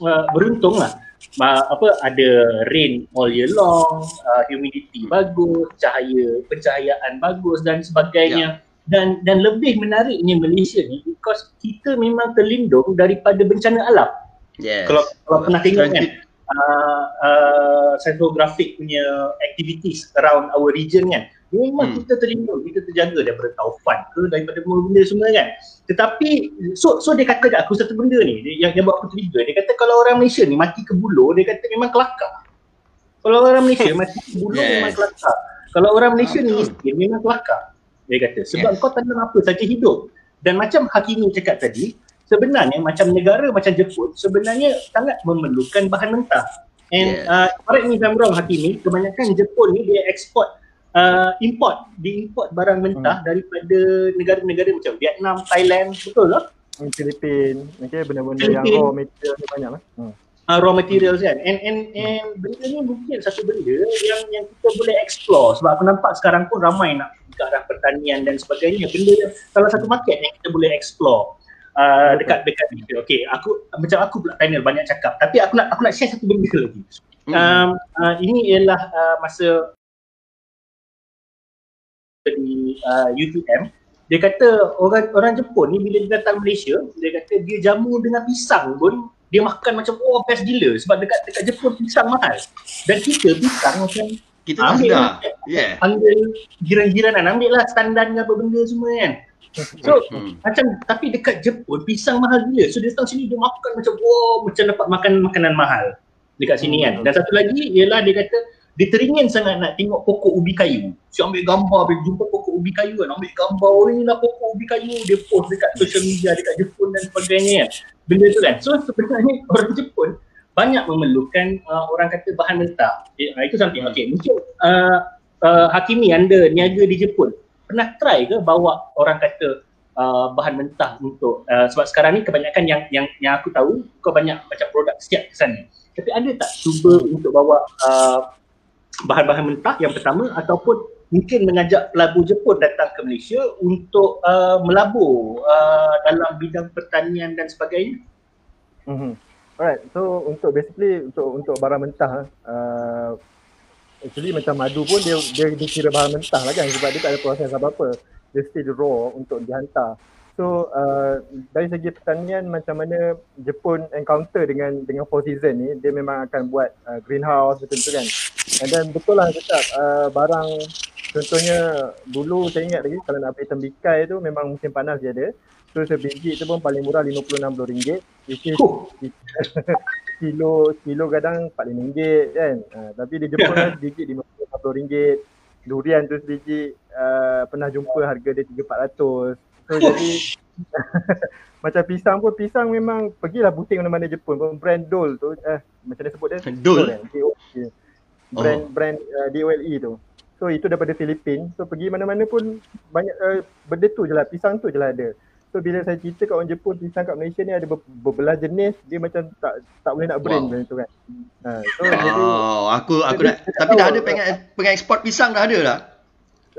uh, beruntung lah. Uh, apa ada rain all year long, uh, humidity bagus, cahaya pencahayaan bagus dan sebagainya. Yeah. Dan dan lebih menariknya Malaysia ni because kita memang terlindung daripada bencana alam. Yes. Kalau kalau pernah tengok kan uh, uh, seismographic punya activities around our region kan. Memang hmm. kita terlindung, kita terjaga daripada taufan ke daripada benda semua kan. Tetapi so so dia kata kat aku satu benda ni yang, yang buat aku terliga dia kata kalau orang Malaysia ni mati ke buluh dia kata memang kelakar. Kalau orang Malaysia mati ke buluh yes. memang kelakar. Kalau orang Malaysia ni miskin memang kelakar dia kata. Sebab yes. kau tanam apa saja hidup. Dan macam Hakimi cakap tadi sebenarnya macam negara macam Jepun sebenarnya sangat memerlukan bahan mentah. And yeah. uh, correct me if I'm wrong Hakimi, kebanyakan Jepun ni dia ekspor uh, import, diimport barang mentah hmm. daripada negara-negara macam Vietnam, Thailand, betul tak? Hmm, Filipin, okay, benda-benda yang raw material ni banyak lah. Hmm. Uh, raw materials kan. And, and, and benda ni mungkin satu benda yang yang kita boleh explore sebab aku nampak sekarang pun ramai nak ke arah pertanian dan sebagainya. Benda yang salah satu market yang kita boleh explore uh, dekat dekat ni. Okey, aku macam aku pula panel banyak cakap. Tapi aku nak aku nak share satu benda lagi. Hmm. Um, uh, ini ialah uh, masa di uh, UTM dia kata orang orang Jepun ni bila dia datang Malaysia dia kata dia jamu dengan pisang pun dia makan macam oh best gila sebab dekat dekat Jepun pisang mahal dan kita pisang macam kita ambil lah. yeah. panggil jiran-jiranan ambil lah standar apa benda semua kan So hmm. macam tapi dekat Jepun pisang mahal gila. So dia datang sini dia makan macam wow macam dapat makan makanan mahal dekat sini kan. Dan satu lagi ialah dia kata dia teringin sangat nak tengok pokok ubi kayu. Si ambil gambar bila jumpa pokok ubi kayu kan. Ambil gambar oh inilah pokok ubi kayu. Dia post dekat social media dekat Jepun dan sebagainya kan. Benda tu kan. So sebenarnya orang Jepun banyak memerlukan uh, orang kata bahan mentah. Eh, itu something. Okay mungkin uh, uh, Hakimi anda niaga di Jepun pernah try ke bawa orang kata uh, bahan mentah untuk uh, sebab sekarang ni kebanyakan yang yang yang aku tahu kau banyak macam produk siap ke sana. Tapi ada tak cuba untuk bawa uh, bahan-bahan mentah yang pertama ataupun mungkin mengajak pelabur Jepun datang ke Malaysia untuk uh, melabur uh, dalam bidang pertanian dan sebagainya? Mm-hmm. Alright, so untuk basically untuk untuk barang mentah uh, actually macam madu pun dia dia dikira bahan mentah lah kan sebab dia tak ada proses apa-apa. Dia still raw untuk dihantar. So uh, dari segi pertanian macam mana Jepun encounter dengan dengan four season ni dia memang akan buat uh, greenhouse betul tu kan. And then betul lah cakap uh, barang contohnya dulu saya ingat lagi kalau nak beli tembikai tu memang musim panas dia ada. So sebiji tu pun paling murah RM50-60 which is kilo kilo kadang RM45 kan. Uh, tapi di Jepun kan sebiji RM50-60. Durian tu sebiji uh, pernah jumpa harga dia RM300-400. So jadi macam pisang pun pisang memang pergilah buting mana-mana Jepun pun brand Dole tu eh macam mana sebut dia? Dole. Kan? Brand oh. brand uh, DOLE tu. So itu daripada Filipin. So pergi mana-mana pun banyak uh, benda tu je lah. Pisang tu je lah ada. So bila saya cerita kat orang Jepun pisang kat Malaysia ni ada berbelah jenis dia macam tak tak boleh nak brand wow. tu kan. Ha, so oh, jadi aku aku dah tapi dah ada pengen pengen ekspor pisang dah ada lah.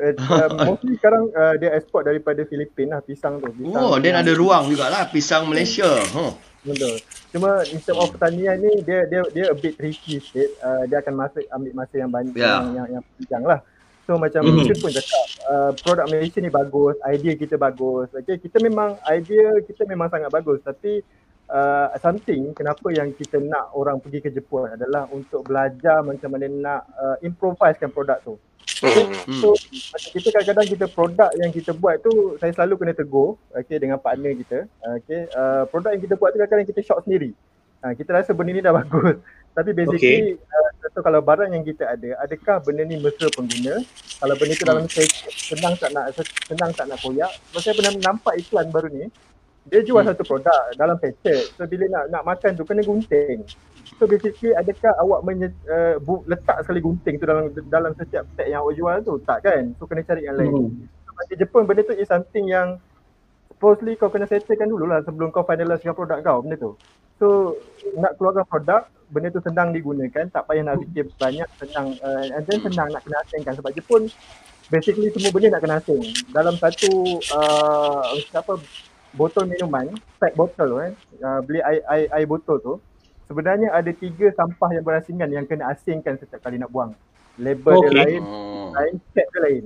Uh, uh, mostly sekarang uh, dia export daripada Filipina lah pisang tu. Pisang oh, dan ada ruang jugalah pisang Malaysia. Huh. Betul. Cuma in term of pertanian ni dia dia dia a bit tricky sikit. Uh, dia akan masuk ambil masa yang banyak yeah. yang, yang yang panjang lah. So macam mm-hmm. Yusuf pun cakap uh, produk Malaysia ni bagus, idea kita bagus. Okay, kita memang idea kita memang sangat bagus tapi uh, something kenapa yang kita nak orang pergi ke Jepun adalah untuk belajar macam mana nak uh, improvisekan produk tu. Hmm. So kita kadang-kadang kita produk yang kita buat tu saya selalu kena tegur okay, dengan partner kita. Okay, uh, produk yang kita buat tu kadang-kadang kita shot sendiri. Uh, kita rasa benda ni dah bagus. Tapi basically okay. uh, kalau barang yang kita ada, adakah benda ni mesra pengguna? Kalau benda tu dalam hmm. senang tak nak senang tak nak koyak. Sebab saya pernah nampak iklan baru ni. Dia jual hmm. satu produk dalam packet. So bila nak nak makan tu kena gunting. So basically adakah awak menye, uh, bu, letak sekali gunting tu dalam dalam setiap pack yang awak jual tu? Tak kan? So kena cari yang lain. Hmm. So, di Jepun benda tu is something yang supposedly kau kena settlekan dulu lah sebelum kau finalizekan produk kau benda tu. So nak keluarkan produk, benda tu senang digunakan, tak payah nak fikir banyak, senang uh, and then senang nak kena asingkan sebab Jepun basically semua benda nak kena asing. Dalam satu uh, apa botol minuman, pack botol kan, uh, beli air, air, air botol tu, sebenarnya ada tiga sampah yang berasingan yang kena asingkan setiap kali nak buang. Label okay. dia lain, oh. lain, set dia lain.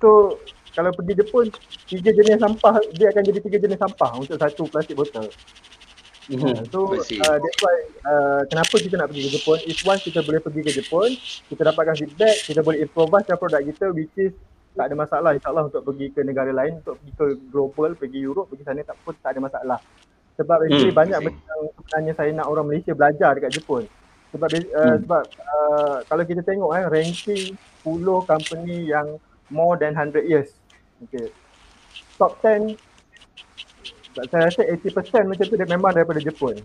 So kalau pergi Jepun, tiga jenis sampah, dia akan jadi tiga jenis sampah untuk satu plastik botol. Mm-hmm. So uh, that's why uh, kenapa kita nak pergi ke Jepun is once kita boleh pergi ke Jepun, kita dapatkan feedback, kita boleh improvise produk kita which is tak ada masalah insyaAllah untuk pergi ke negara lain, untuk pergi ke global, pergi Europe, pergi sana tak pun tak ada masalah. Sebab hmm, banyak benda yang sebenarnya saya nak orang Malaysia belajar dekat Jepun. Sebab uh, hmm. sebab uh, kalau kita tengok eh ranking 10 company yang more than 100 years. Okay. Top 10 saya rasa 80% macam tu dia memang daripada Jepun.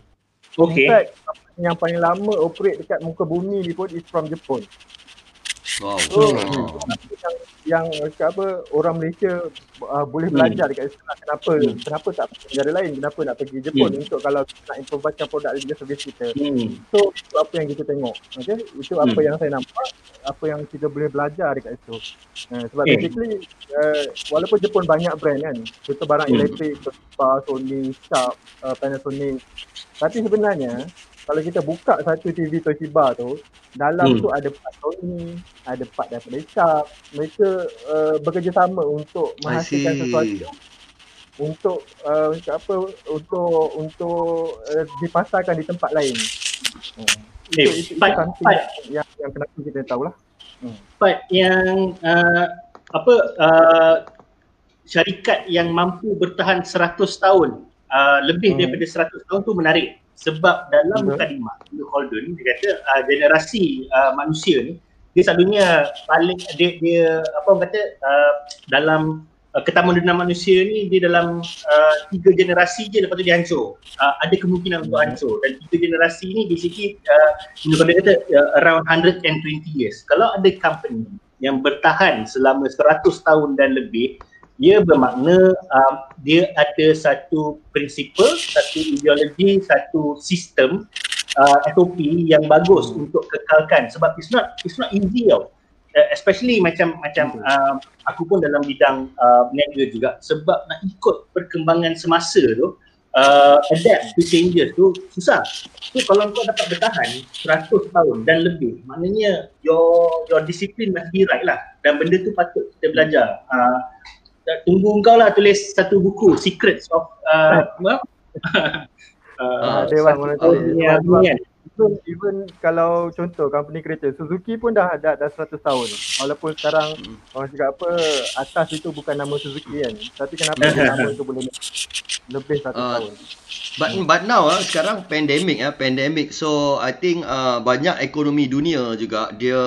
Okay. In fact, yang paling lama operate dekat muka bumi ni pun is from Jepun. Wow. So, hmm. yang, yang apa orang Malaysia uh, boleh belajar hmm. dekat sana kenapa hmm. kenapa tak pergi negara lain kenapa nak pergi Jepun hmm. untuk kalau nak improvisekan produk dan servis kita. Hmm. So itu apa yang kita tengok. Okay? Itu hmm. apa yang saya nampak apa yang kita boleh belajar dekat situ. Uh, sebab okay. basically uh, walaupun Jepun banyak brand kan. Contoh barang hmm. elektrik, Toshiba, Sony, Sharp, uh, Panasonic. Tapi sebenarnya kalau kita buka satu TV Toshiba tu, dalam hmm. tu ada part Sony, ada part daripada Sharp. Mereka uh, bekerjasama untuk menghasilkan sesuatu untuk uh, untuk apa untuk untuk uh, dipasarkan di tempat lain. Hmm. Eh, itu, itu, part, itu part, yang yang kenapa kita tahulah. Hmm. Part yang uh, apa uh, syarikat yang mampu bertahan 100 tahun uh, lebih hmm. daripada 100 tahun tu menarik sebab dalam hmm. mukadimah Luke Holden dia kata uh, generasi uh, manusia ni dia selalunya paling dia, dia apa orang kata uh, dalam uh, ketamudanan manusia ni dia dalam uh, tiga generasi je lepas tu dia hancur uh, ada kemungkinan hmm. untuk hancur dan tiga generasi ni basically uh, dia kata uh, around 120 years kalau ada company yang bertahan selama 100 tahun dan lebih ia bermakna um, dia ada satu prinsipal, satu ideologi, satu sistem uh, SOP yang bagus hmm. untuk kekalkan sebab it's not it's not easy tau. Uh, especially macam macam uh, aku pun dalam bidang uh, niaga juga sebab nak ikut perkembangan semasa tu uh, adapt to changes tu susah. So kalau kau dapat bertahan 100 tahun dan lebih maknanya your your discipline must be right lah dan benda tu patut kita belajar. Uh, tunggu kau lah tulis satu buku Secrets of uh, apa? uh, Dewan Monetary kan? Even, even kalau contoh company kereta Suzuki pun dah ada dah 100 tahun. Walaupun sekarang hmm. orang cakap apa atas itu bukan nama Suzuki kan. Tapi kenapa nama itu boleh lebih 100 uh, tahun? but but now ah sekarang pandemic ah pandemic. So i think uh, banyak ekonomi dunia juga. Dia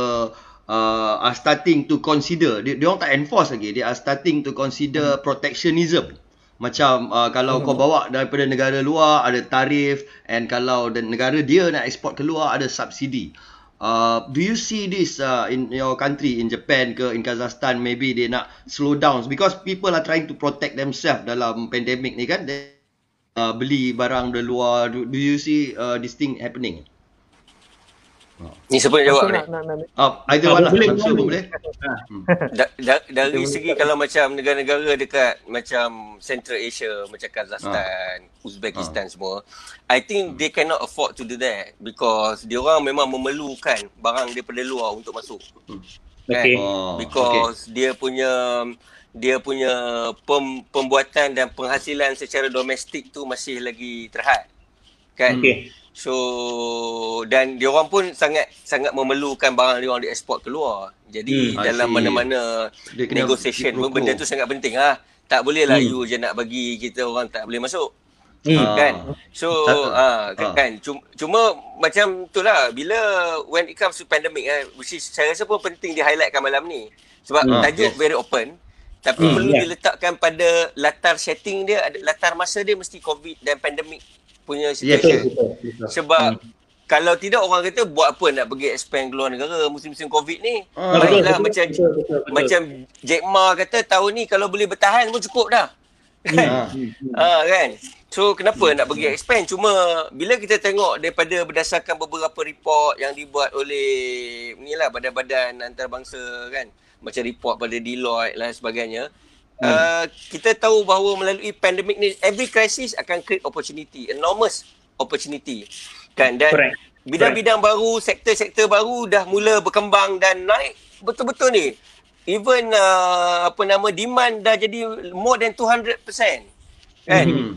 uh, are starting to consider dia, dia orang tak enforce lagi dia are starting to consider hmm. protectionism. Macam uh, kalau hmm. kau bawa daripada negara luar ada tarif and kalau negara dia nak ekspor keluar ada subsidi. Uh, do you see this uh, in your country in Japan ke in Kazakhstan maybe they nak slow down? Because people are trying to protect themselves dalam pandemic ni kan? They, uh, beli barang dari luar. Do, do you see uh, this thing happening Ni siapa yang jawab ni? Oh, either one lah. Boleh, boleh. boleh. Hmm. Da, da, dari segi kalau macam negara-negara dekat macam Central Asia, macam Kazakhstan, ha. Uzbekistan ha. semua, I think they cannot afford to do that because dia orang memang memerlukan barang daripada luar untuk masuk. Hmm. Kan? Okay. Oh, because okay. dia punya dia punya pem, pembuatan dan penghasilan secara domestik tu masih lagi terhad. Kan? Okay. So dan dia orang pun sangat sangat memerlukan barang dia orang diekspor keluar. Jadi hmm, dalam mana-mana negotiation pun benda tu sangat penting ah. Tak boleh lah hmm. you je nak bagi kita orang tak boleh masuk. Hmm. Kan? So ah ha, kan cuma, cuma macam itulah bila when it comes to pandemic eh which is saya rasa pun penting di highlightkan malam ni. Sebab hmm. tajuk very open tapi hmm, perlu yeah. diletakkan pada latar setting dia latar masa dia mesti covid dan pandemic punya situation. Yes, Sebab hmm. kalau tidak orang kata buat apa nak pergi expand keluar negara musim-musim COVID ni. Hmm. Baiklah betul, macam betul, betul, betul. macam Jack Ma kata tahun ni kalau boleh bertahan pun cukup dah. Kan? ha, kan? So kenapa nak pergi expand? Cuma bila kita tengok daripada berdasarkan beberapa report yang dibuat oleh ni lah badan-badan antarabangsa kan. Macam report pada Deloitte lah sebagainya. Hmm. Uh, kita tahu bahawa melalui pandemik ni every crisis akan create opportunity enormous opportunity kan dan Correct. bidang-bidang Correct. baru sektor-sektor baru dah mula berkembang dan naik betul-betul ni even uh, apa nama demand dah jadi more than 200% kan hmm.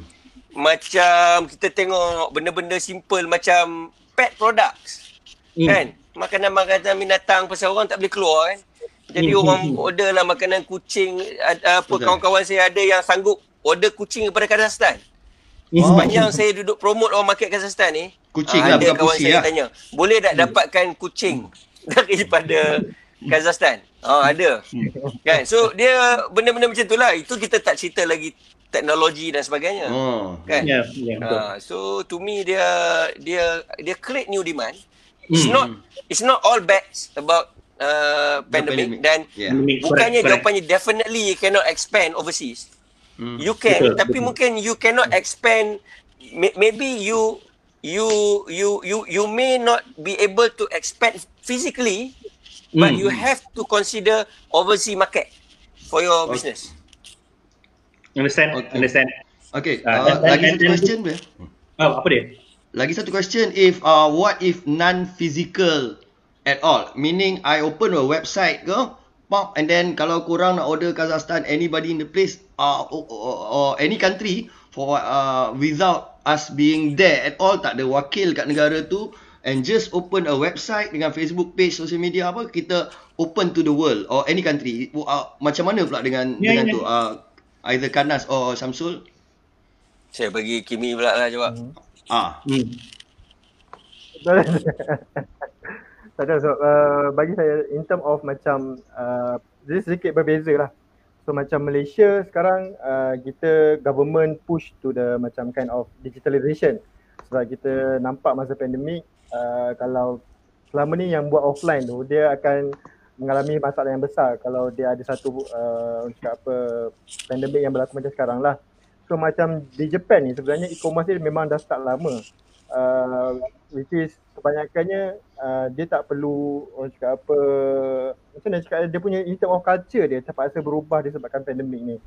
macam kita tengok benda-benda simple macam pet products hmm. kan makanan-makanan binatang pasal orang tak boleh keluar kan jadi hmm. orang hmm. order lah makanan kucing apa Betul. kawan-kawan saya ada yang sanggup order kucing kepada Kazakhstan. Oh. Sepanjang saya duduk promote orang market Kazakhstan ni, kucing lah, ada kawan saya lah. tanya, boleh tak dapatkan kucing daripada Kazakhstan? Oh, ada. kan? So dia benda-benda macam tu lah. Itu kita tak cerita lagi teknologi dan sebagainya. Oh. Kan? Yeah, yeah, uh, so to me dia dia dia create new demand. It's mm. not it's not all bad about uh, pandemic, pandemic dan yeah. bukannya correct, jawapannya correct. definitely you cannot expand overseas. Hmm. You can betul, tapi betul. mungkin you cannot expand maybe you you you you you may not be able to expand physically mm. but you have to consider overseas market for your okay. business. Understand? Okay. Understand. Okay. Uh, uh, lagi satu question. Oh, apa dia? Lagi satu question if uh, what if non physical at all. Meaning I open a website ke, pop and then kalau kurang nak order Kazakhstan, anybody in the place uh, or, or, or any country for uh, without us being there at all, tak ada wakil kat negara tu and just open a website dengan Facebook page, social media apa, kita open to the world or any country. Uh, macam mana pula dengan yeah, dengan yeah. tu? Uh, either Kanas or Samsul? Saya bagi Kimi pula lah jawab. Hmm. Ah. Hmm. Tak ada, so uh, bagi saya in term of macam uh, sedikit berbeza lah. So macam Malaysia sekarang uh, kita government push to the macam kind of digitalization. Sebab kita nampak masa pandemik uh, kalau selama ni yang buat offline tu dia akan mengalami masalah yang besar kalau dia ada satu uh, apa pandemik yang berlaku macam sekarang lah. So macam di Japan ni sebenarnya e-commerce ni memang dah start lama. Uh, which is kebanyakannya uh, dia tak perlu orang cakap apa macam mana cakap dia punya in term of culture dia terpaksa berubah disebabkan pandemik ni.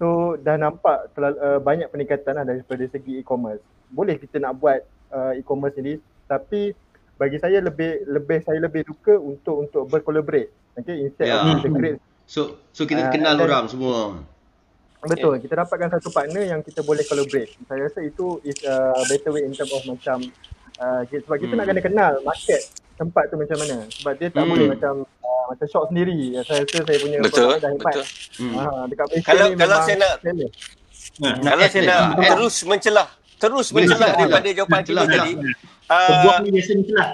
So dah nampak terlalu, uh, banyak peningkatan lah daripada segi e-commerce. Boleh kita nak buat uh, e-commerce ni tapi bagi saya lebih lebih saya lebih suka untuk untuk bercollaborate okay instead yeah. of integrate so so kita uh, kenal orang semua Betul, kita dapatkan satu partner yang kita boleh collaborate. Saya rasa itu is a better way in terms of macam uh, sebab kita hmm. nak kena kenal market tempat tu macam mana. Sebab dia tak hmm. boleh macam uh, macam shop sendiri. Saya rasa saya punya betul, dah hebat. Betul. Hmm. Uh, dekat kalau ni kalau saya nak nah, kalau saya nak terus mencelah terus mencelah daripada jawapan kita tadi. Sebuah ni biasa mencelah.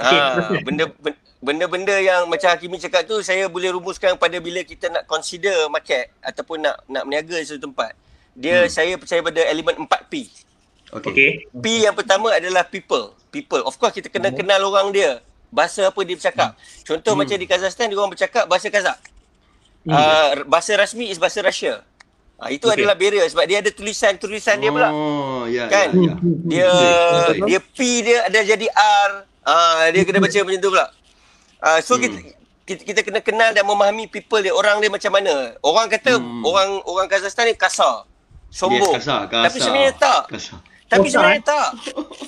Ah, benda, benda benda-benda yang macam Hakimi cakap tu saya boleh rumuskan pada bila kita nak consider market ataupun nak nak berniaga di satu tempat. Dia hmm. saya percaya pada elemen 4P. Okay. okay. P yang pertama adalah people. People. Of course kita kena hmm. kenal orang dia. Bahasa apa dia bercakap. Hmm. Contoh hmm. macam di Kazakhstan dia orang bercakap bahasa Kazakh. Hmm. Uh, bahasa rasmi is bahasa Russia. Ha, itu okay. adalah barrier sebab dia ada tulisan-tulisan dia pula. Oh, ya, kan? Ya, ya. Dia dia P dia ada jadi R, Ah, dia kena baca macam tu pula. Ah, so hmm. kita, kita kita kena kenal dan memahami people dia, orang dia macam mana. Orang kata hmm. orang orang Kazakhstan ni kasar. Sombong. Yes, kasar, kasar. Tapi sebenarnya tak. Kasar. Tapi oh, sebenarnya tak.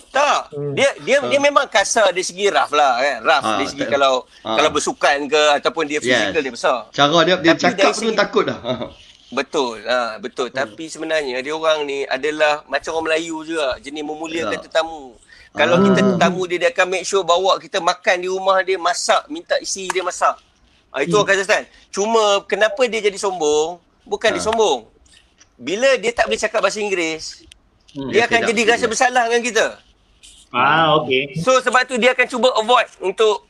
tak. Hmm. Dia dia dia memang kasar dari segi rough lah kan. Rough ha, dari segi tak, kalau ha. kalau bersukan ke ataupun dia fizikal yes. dia besar. Cara dia dia Tapi cakap pun segi, takut dah. Betul. Ha, betul. Hmm. Tapi sebenarnya dia orang ni adalah macam orang Melayu juga. Jenis memuliakan ya. tetamu. Kalau kita ah. tetamu dia, dia akan make sure bawa kita makan di rumah dia, masak, minta isi dia masak. Ha, itu hmm. orang Kazakhstan. Cuma kenapa dia jadi sombong? Bukan ha. dia sombong. Bila dia tak boleh cakap bahasa Inggeris, Hmm, dia akan jadi rasa bersalah dengan kita. Ah, okay. So sebab tu dia akan cuba avoid untuk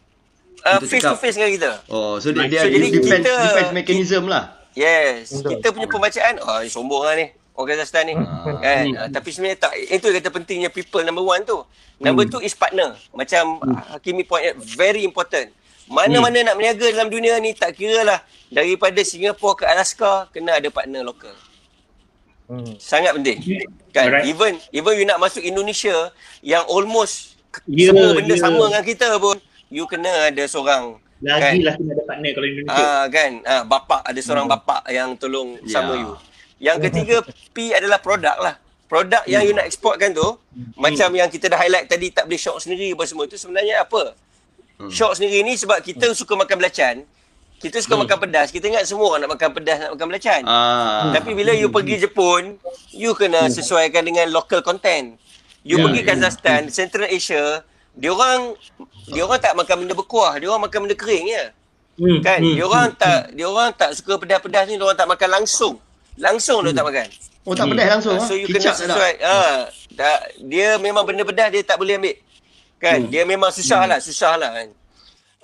uh, face to face dengan kita. Oh, so dia, dia so, jadi defense, kita, defense mechanism lah. Yes, Betul. kita punya pembacaan, oh sombong lah ni. Orang Kazakhstan ni. Ah. Kan? Uh, tapi sebenarnya tak. Itu kata pentingnya people number one tu. Number hmm. two is partner. Macam hmm. Hakimi point very important. Mana-mana hmm. nak meniaga dalam dunia ni tak kira lah. Daripada Singapura ke Alaska, kena ada partner lokal. Hmm. Sangat penting. Kan? Right. Even even you nak masuk Indonesia yang almost yeah, semua benda yeah. sama dengan kita pun, you kena ada seorang lagi kan? lah kena ada partner kalau Indonesia. Ah kan, ah bapak ada seorang hmm. bapak yang tolong yeah. sama you. Yang ketiga P adalah produk lah. Produk yang hmm. you nak exportkan tu, hmm. macam yang kita dah highlight tadi tak boleh shock sendiri apa semua tu sebenarnya apa? Hmm. Shock sendiri ni sebab kita hmm. suka makan belacan, kita suka hmm. makan pedas. Kita ingat semua orang nak makan pedas, nak makan belacan. Ah. Tapi bila you pergi Jepun, you kena sesuaikan dengan local content. You yeah. pergi Kazakhstan, yeah. Central Asia, dia orang dia orang tak makan benda berkuah, dia orang makan benda kering ya. Hmm. Kan? Hmm. Dia orang tak dia orang tak suka pedas-pedas ni, dia orang tak makan langsung. Langsung hmm. dia tak makan. Oh tak pedas langsung So you kena sesuai. Ha, tak, dia memang benda pedas dia tak boleh ambil. Kan? Hmm. Dia memang susah hmm. lah, susah lah kan.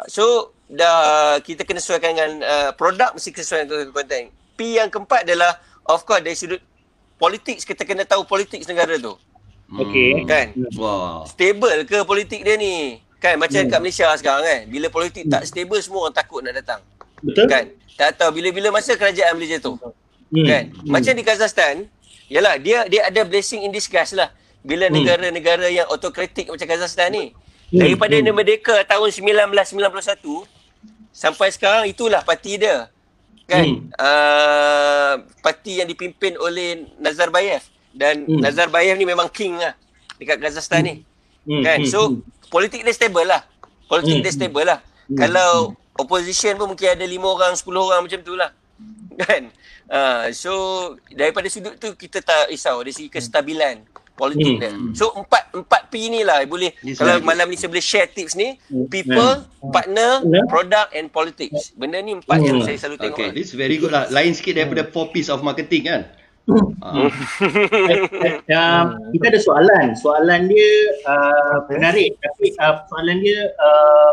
So dah kita kena sesuaikan dengan uh, produk mesti kena sesuaikan dengan konten. P yang keempat adalah of course dari sudut politik kita kena tahu politik negara tu. Okey. Kan? Wow. Stable ke politik dia ni? Kan macam hmm. kat Malaysia sekarang kan. Bila politik tak stable semua orang takut nak datang. Betul. Kan? Tak tahu bila-bila masa kerajaan boleh jatuh. Hmm. Kan? Hmm. Macam di Kazakhstan, yalah dia dia ada blessing in disguise lah. Bila hmm. negara-negara yang autokratik macam Kazakhstan ni. Hmm. Daripada hmm. dia merdeka tahun 1991, sampai sekarang itulah parti dia kan hmm. uh, parti yang dipimpin oleh Nazarbayev dan hmm. Nazarbayev ni memang king lah dekat Kazakhstan hmm. ni hmm. kan hmm. so hmm. politik dia stable lah politik hmm. dia stable lah hmm. kalau opposition pun mungkin ada 5 orang 10 orang macam tu lah kan uh, so daripada sudut tu kita tak risau dari segi kestabilan politik hmm. dia. So empat empat P ni lah boleh yes, kalau right. malam ni saya boleh share tips ni people, yeah. partner, yeah. product and politics. Benda ni empat hmm. yang saya selalu tengok. Okay, lah. this very good lah. Lain sikit daripada four P's of marketing kan. Uh. um, kita ada soalan. Soalan dia uh, menarik tapi uh, soalan dia uh,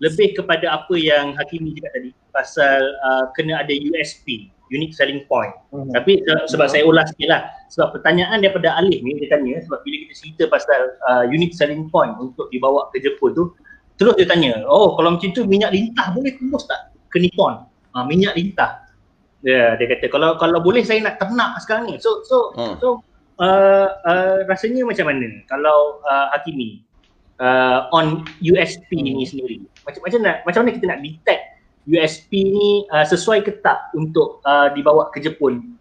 lebih kepada apa yang Hakimi cakap tadi pasal uh, kena ada USP unique selling point. Hmm. Tapi sebab hmm. saya ulas sikit lah. Sebab pertanyaan daripada Alif ni dia tanya sebab bila kita cerita pasal uh, unique selling point untuk dibawa ke Jepun tu terus dia tanya, oh kalau macam tu minyak lintah boleh tembus tak ke Nippon? Uh, minyak lintah. Ya, dia kata kalau kalau boleh saya nak ternak sekarang ni. So so hmm. so uh, uh, rasanya macam mana kalau uh, Hakimi uh, on USP hmm. ni sendiri? Macam macam nak macam mana kita nak detect USP ni uh, sesuai ke tak untuk uh, dibawa ke Jepun?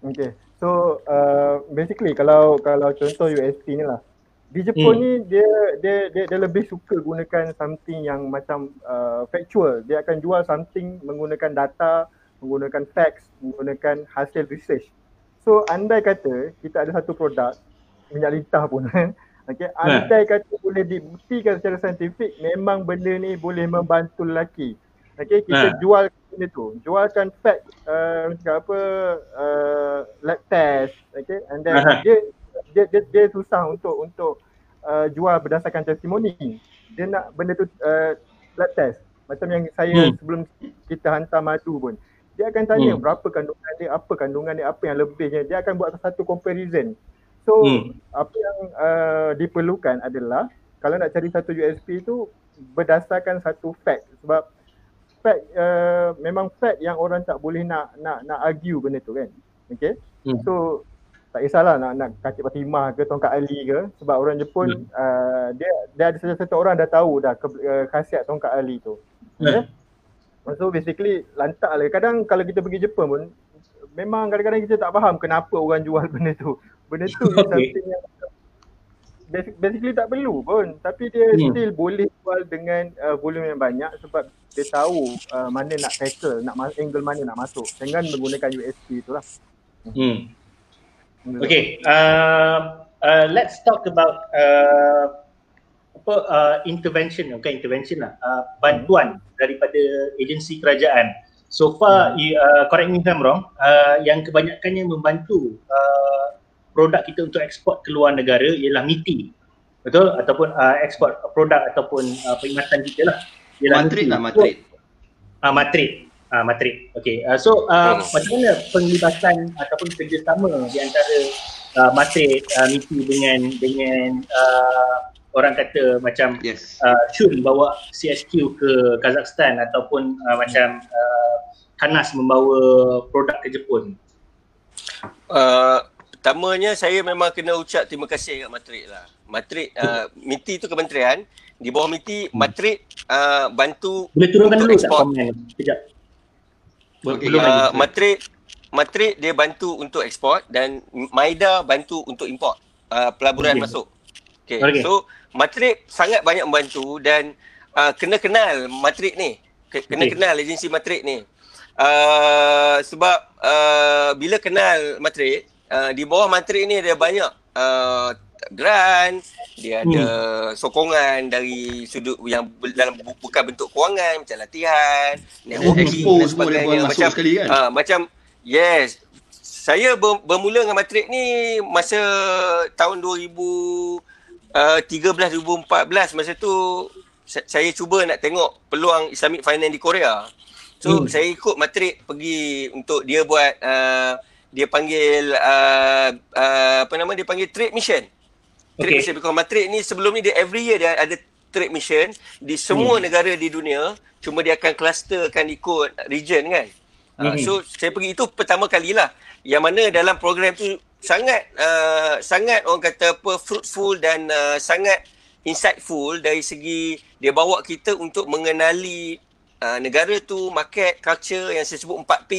Okay, so uh, basically kalau kalau contoh USP ni lah, di Jepun hmm. ni dia, dia dia dia lebih suka gunakan something yang macam uh, factual. Dia akan jual something menggunakan data, menggunakan facts, menggunakan hasil research. So andai kata kita ada satu produk minyak lintah pun Okay, andai kata boleh dibuktikan secara saintifik memang benda ni boleh membantu lelaki. Okay, kita ha. jual benda tu. Jualkan fact, uh, apa, uh, lab test. Okay, and then dia, dia, dia, dia susah untuk untuk uh, jual berdasarkan testimoni. Dia nak benda tu uh, lab test. Macam yang saya hmm. sebelum kita hantar madu pun. Dia akan tanya hmm. berapa kandungan dia, apa kandungan dia, apa yang lebihnya. Dia akan buat satu comparison. So hmm. apa yang uh, diperlukan adalah kalau nak cari satu USP tu berdasarkan satu fact sebab fact uh, memang fact yang orang tak boleh nak nak nak argue benda tu kan. Okay. Hmm. So tak kisahlah nak nak kacik Fatimah ke tongkat Ali ke sebab orang Jepun hmm. uh, dia dia ada satu orang dah tahu dah ke, uh, khasiat tongkat Ali tu. Hmm. So basically lantak lah. Kadang kalau kita pergi Jepun pun memang kadang-kadang kita tak faham kenapa orang jual benda tu. Benda tu okay. something yang basically tak perlu pun tapi dia hmm. still boleh jual dengan uh, volume yang banyak sebab dia tahu uh, mana nak tackle, nak angle mana nak masuk dengan menggunakan USP itulah. Hmm. Okay, uh, uh, let's talk about uh, apa uh, intervention, bukan intervention lah, uh, bantuan daripada agensi kerajaan. So far, hmm. uh, correct me if I'm wrong, uh, yang kebanyakannya membantu uh, produk kita untuk ekspor ke luar negara ialah MITI, betul? Ataupun uh, ekspor produk ataupun uh, perkhidmatan kita lah. Matrik lah, matrik. Ah, uh, matrik uh, matrik. Okay, uh, so uh, oh. macam mana penglibatan ataupun kerjasama di antara uh, matrik uh, MIPI dengan dengan uh, orang kata macam yes. uh, Chun bawa CSQ ke Kazakhstan ataupun uh, macam uh, Kanas membawa produk ke Jepun? Uh, pertamanya saya memang kena ucap terima kasih kat Matrik lah. Matrik, uh, MITI tu kementerian, di bawah MITI, hmm. Matrik uh, bantu Boleh turunkan dulu tak komen? Sekejap. Okay, uh, Matrik Matrik dia bantu untuk ekspor dan Maida bantu untuk import uh, pelaburan okay. masuk. Okay. okay. So Matrik sangat banyak membantu dan uh, kena kenal Matrik ni. Kena okay. kenal agensi Matrik ni. Uh, sebab uh, bila kenal Matrik, uh, di bawah Matrik ni ada banyak uh, grant, dia ada hmm. sokongan dari sudut yang dalam bukan bentuk kewangan macam latihan, networking dan sebagainya macam sekali kan? uh, macam yes. Saya bermula dengan matrik ni masa tahun 2013 2014 masa tu saya cuba nak tengok peluang Islamic Finance di Korea. So hmm. saya ikut matrik pergi untuk dia buat uh, dia panggil uh, uh, apa nama dia panggil trade mission. Trade okay. mission. Because matrik ni sebelum ni dia every year dia ada trade mission di semua hmm. negara di dunia. Cuma dia akan clusterkan ikut region kan? Uh, so saya pergi itu pertama kalilah yang mana dalam program tu sangat uh, sangat orang kata apa fruitful dan uh, sangat insightful dari segi dia bawa kita untuk mengenali uh, negara tu market culture yang saya sebut 4P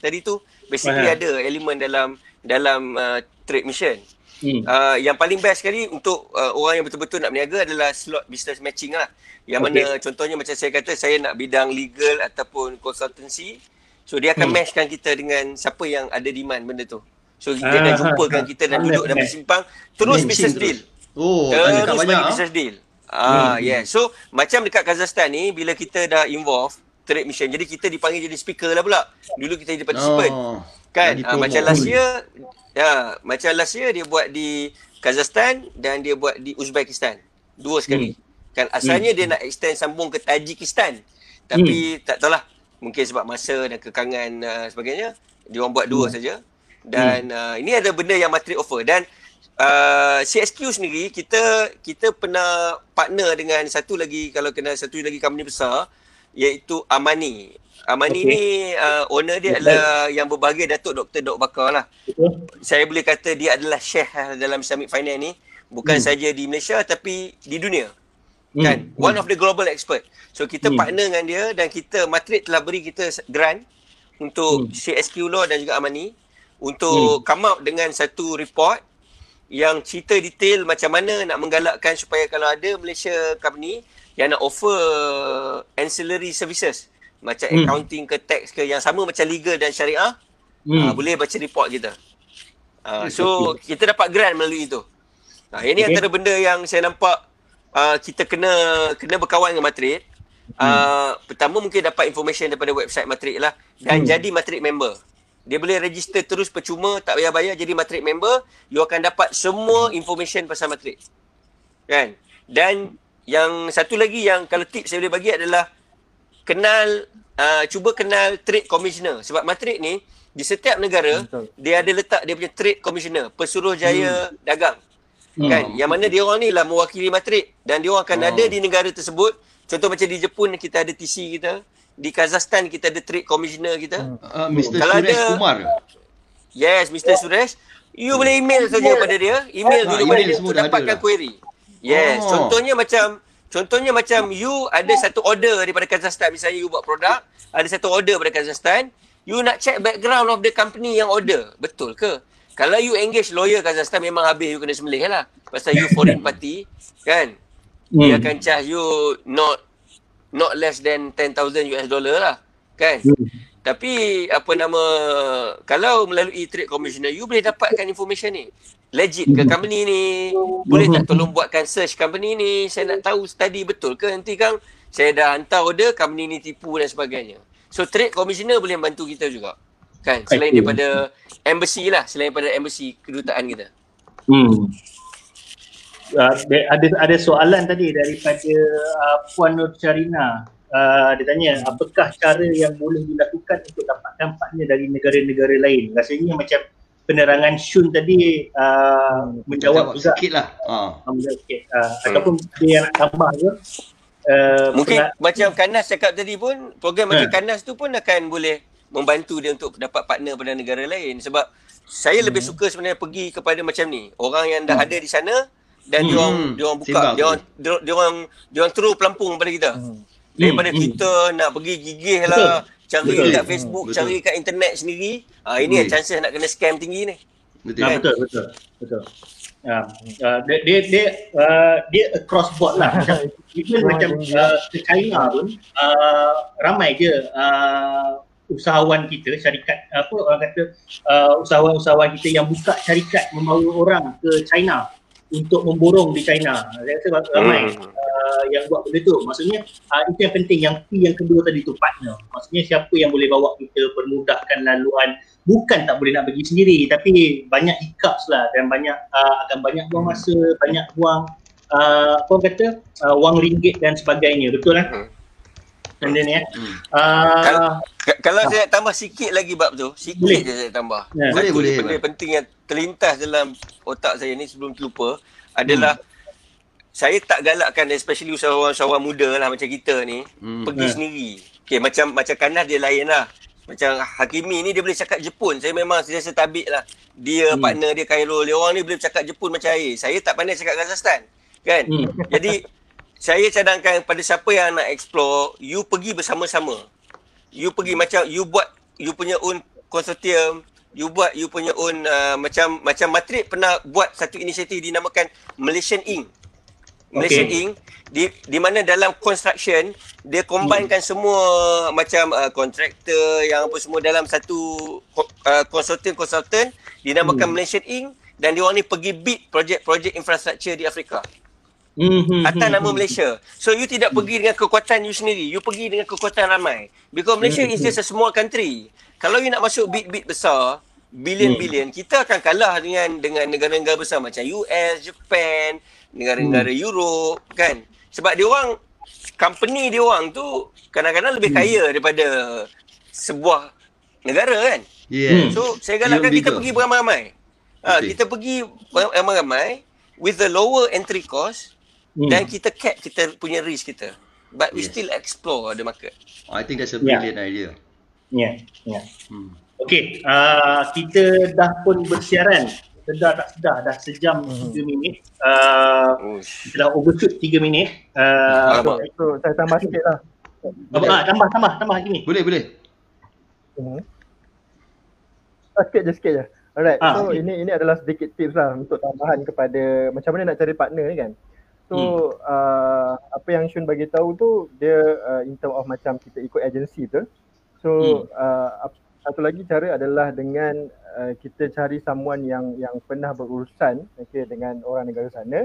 tadi tu basically Aha. ada elemen dalam dalam uh, trade mission Hmm. Uh, yang paling best sekali untuk uh, orang yang betul-betul nak berniaga adalah slot business matching lah. Yang okay. mana contohnya macam saya kata saya nak bidang legal ataupun consultancy. So dia akan hmm. matchkan kita dengan siapa yang ada demand benda tu. So akan ah, jumpakan kita dan duduk dan bersimpang terus matching business deal. Oh, terus banyak, business deal. Ah, hmm. yeah. So macam dekat Kazakhstan ni bila kita dah involve trade mission. Jadi kita dipanggil jadi speaker lah pula. Dulu kita jadi participant. Oh, kan? Ah, macam last year Ya, macam last year dia buat di Kazakhstan dan dia buat di Uzbekistan. Dua sekali. Hmm. Kan asalnya hmm. dia nak extend sambung ke Tajikistan. Tapi hmm. tak tahulah. Mungkin sebab masa dan kekangan uh, sebagainya, dia orang buat dua hmm. saja. Dan hmm. uh, ini ada benda yang Matri offer dan uh, CSQ sendiri kita kita pernah partner dengan satu lagi kalau kena satu lagi company besar iaitu Amani. Amani okay. ni uh, owner dia Betul. adalah yang berbahagia Datuk Dr. Dok Bakar lah. Betul. Saya boleh kata dia adalah chef lah dalam Islamic Finance ni. Bukan hmm. saja di Malaysia tapi di dunia. Hmm. Kan? Hmm. One of the global expert. So kita hmm. partner dengan dia dan kita Matrik telah beri kita grant untuk hmm. CSQ Law dan juga Amani untuk hmm. come out dengan satu report yang cerita detail macam mana nak menggalakkan supaya kalau ada Malaysia company yang nak offer ancillary services. Macam hmm. accounting ke tax ke yang sama macam legal dan syariah. Hmm. uh, boleh baca report kita. Uh, so kita dapat grant melalui itu. Nah ini okay. antara benda yang saya nampak uh, kita kena kena berkawan dengan Matrik. Uh, hmm. pertama mungkin dapat information daripada website Matrik lah. Dan hmm. jadi Matrik member. Dia boleh register terus percuma tak payah bayar jadi Matrik member. You akan dapat semua information pasal Matrik. Kan? Dan yang satu lagi yang kalau tips saya boleh bagi adalah kenal uh, cuba kenal trade commissioner sebab matrik ni di setiap negara Betul. dia ada letak dia punya trade commissioner pesuruhjaya hmm. dagang hmm. kan yang mana dia orang ni lah mewakili matrik dan dia orang akan hmm. ada di negara tersebut contoh macam di Jepun kita ada TC kita di Kazakhstan kita ada trade commissioner kita hmm. uh, Mr Kalau Suresh ada, Kumar yes Mr Suresh You boleh email saja kepada dia. Email Ah, dulu email pada dia semua untuk ada dapatkan dah. query. Yes, Oh. contohnya macam contohnya macam you ada satu order daripada Kazakhstan misalnya you buat produk, ada satu order daripada Kazakhstan, you nak check background of the company yang order. Betul ke? Kalau you engage lawyer Kazakhstan memang habis you kena sembelih lah. Pasal you foreign party kan. Dia Hmm. akan charge you not not less than 10,000 US dollar lah. Kan? Hmm. Tapi apa nama kalau melalui trade commissioner you boleh dapatkan information ni. Legit ke company ni? Boleh tak tolong buatkan search company ni? Saya nak tahu study betul ke nanti kan saya dah hantar order company ni tipu dan sebagainya. So trade commissioner boleh bantu kita juga. Kan? Selain daripada embassy lah, selain daripada embassy kedutaan kita. Hmm. Uh, ada ada soalan tadi daripada uh, Puan Nur Syarina. Uh, dia tanya apakah cara yang boleh dilakukan untuk dapatkan partner dari negara-negara lain. Rasanya macam penerangan Shun tadi uh, menjawab juga. sikit lah. Ha. Uh, menjawab sikit. Uh, Ataupun dia yang nak tambah ke. Uh, Mungkin pernah- macam Kanas cakap tadi pun, program macam Ha. Kanas tu pun akan boleh membantu dia untuk dapat partner pada negara lain. Sebab saya lebih Hmm. suka sebenarnya pergi kepada macam ni. Orang yang dah ada di sana dan Hmm. dia orang dia orang buka, dia orang dia orang dia orang terus pelampung pada kita. Hmm. Daripada Hmm. kita nak pergi gigih lah, cari Betul. kat Facebook, Betul. cari kat internet sendiri. Ah ini Hmm. chances nak kena scam tinggi ni. Betul. Ah, betul betul betul. Uh, uh, dia dia dia, uh, dia across board lah macam even macam uh, ke China pun uh, ramai je uh, usahawan kita syarikat apa orang kata uh, usahawan-usahawan kita yang buka syarikat membawa orang ke China untuk memborong di China. Saya rasa ramai Hmm. uh, yang buat benda tu. Maksudnya uh, itu yang penting. Yang P yang kedua tadi tu partner. Maksudnya siapa yang boleh bawa kita permudahkan laluan bukan tak boleh nak pergi sendiri tapi banyak hiccups lah dan banyak uh, akan banyak buang masa, banyak buang uh, apa kata uh, wang ringgit dan sebagainya. Betul kan? Hmm. Benda ni eh. Hmm. Uh, Kal- K- kalau saya nak tambah sikit lagi bab tu, sikit Boleh. je saya tambah. Ya. Satu Boleh, boleh, benda Bang. penting yang terlintas dalam otak saya ni sebelum terlupa adalah saya tak galakkan especially usahawan-usahawan muda lah macam kita ni Hmm. pergi Ya. sendiri. Okay, macam macam Kanas dia lain lah. Macam Hakimi ni dia boleh cakap Jepun. Saya memang sentiasa tabik lah. Dia Hmm. partner dia Cairo. Dia orang ni boleh cakap Jepun macam air. Saya tak pandai cakap Kazakhstan. Kan? Hmm. Jadi saya cadangkan pada siapa yang nak explore, you pergi bersama-sama. You pergi macam you buat you punya own consortium, you buat you punya own uh, macam macam Matrix pernah buat satu inisiatif dinamakan Malaysian Inc. Malaysian Okay. Inc di di mana dalam construction dia combinekan semua macam uh, kontraktor yang apa semua dalam satu ko- uh, consultant-consultant dinamakan Hmm. Malaysian Inc dan dia orang ni pergi bid projek-projek infrastruktur di Afrika hmm, atas nama hmm. Malaysia. So you tidak pergi dengan kekuatan you sendiri, you pergi dengan kekuatan ramai. Because Malaysia is just a small country. Kalau you nak masuk bid-bid besar, billion-billion, kita akan kalah dengan dengan negara-negara besar macam US, Japan, negara-negara Europe kan. Sebab dia orang company dia orang tu kadang-kadang lebih kaya daripada sebuah negara kan. Yeah. So saya galakkan kita pergi beramai-ramai. Ha, Betul. kita pergi beramai-ramai with the lower entry cost Hmm. dan kita cap kita punya risk kita. But we Yes. still explore the market. I think that's a Yeah. brilliant idea. Ya, ya. Hmm. Okey, uh, kita dah pun bersiaran. Sedar tak sedar dah sejam Hmm. 3 minit. Uh, Ush. kita dah overshoot 3 minit. Uh, Alamak. So saya tambah sikit lah. apa, ah, tambah, tambah, tambah Hakimi. Boleh, boleh. Hmm. Ah, sikit je, sikit je. Alright, Ah, so okay. ini ini adalah sedikit tips lah untuk tambahan kepada macam mana nak cari partner ni kan. So Hmm. uh, apa yang Shun bagi tahu tu dia uh, in term of macam kita ikut agensi tu. So Hmm. uh, satu lagi cara adalah dengan uh, kita cari someone yang yang pernah berurusan okay, dengan orang negara sana.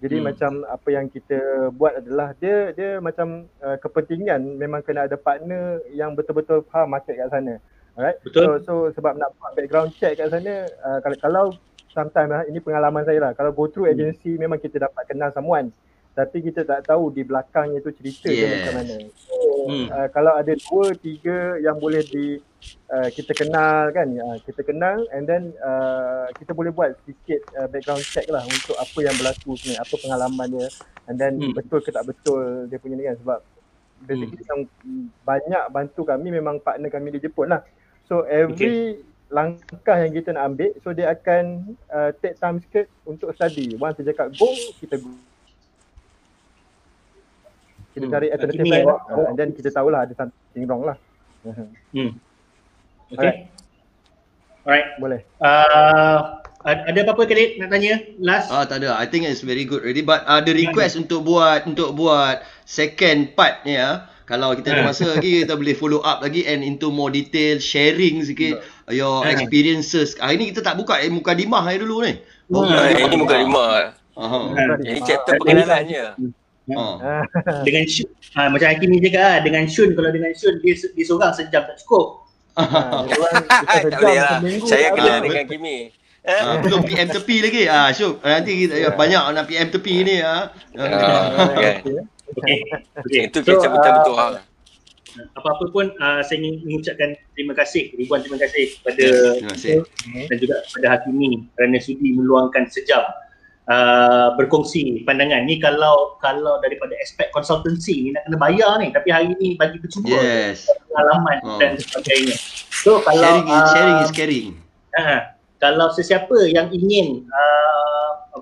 Jadi Hmm. macam apa yang kita buat adalah dia dia macam uh, kepentingan memang kena ada partner yang betul-betul faham market kat sana. Alright. Betul. So, so sebab nak buat background check kat sana uh, kalau kalau sometimes lah, ini pengalaman saya lah. Kalau go through Hmm. agency memang kita dapat kenal someone. Tapi kita tak tahu di belakangnya tu cerita dia Yes. macam mana. So Hmm. uh, kalau ada dua tiga yang boleh di uh, kita kenal kan uh, kita kenal and then uh, kita boleh buat sedikit uh, background check lah untuk apa yang berlaku sebenarnya apa pengalaman dia and then Hmm. betul ke tak betul dia punya ni kan sebab basically yang banyak bantu kami memang partner kami di Jepun lah so every langkah yang kita nak ambil so dia akan uh, take time sikit untuk study once dia cakap go kita go kita hmm. cari alternative plan lah. uh, and then kita tahulah ada something wrong lah hmm. okay alright, alright. boleh uh, ada apa-apa Khalid nak tanya last? Ah tak ada. I think it's very good already but ada uh, request yeah. untuk buat untuk buat second part ni ya. Kalau kita ada masa lagi kita boleh follow up lagi and into more detail sharing sikit yeah. your yeah. experiences. Hari ni kita tak buka eh, muka dimah hari dulu ni. Oh, nah, ini muka dimah. Aha. Ini chapter perkenalannya. Ha. Dengan Shun, ha, macam Hakim ni cakap lah, dengan Shun, kalau dengan Shun, dia, dia seorang sejam tak cukup. Ha, tak boleh lah. Saya kenal dengan Kimi. Uh, belum PM tepi lagi. Ah, uh, Syuk. Nanti kita yeah. banyak nak PM tepi ni ah. Uh. Uh, okay. okay. Itu so, kita betul-betul uh, Apa-apa pun uh, saya ingin mengucapkan terima kasih, ribuan terima kasih kepada terima kasih. dan juga kepada Hakimi kerana sudi meluangkan sejam uh, berkongsi pandangan. Ni kalau kalau daripada aspek konsultansi ni nak kena bayar ni tapi hari ni bagi percuma yes. pengalaman oh. dan sebagainya. So kalau sharing, uh, sharing is caring. Uh, kalau sesiapa yang ingin uh,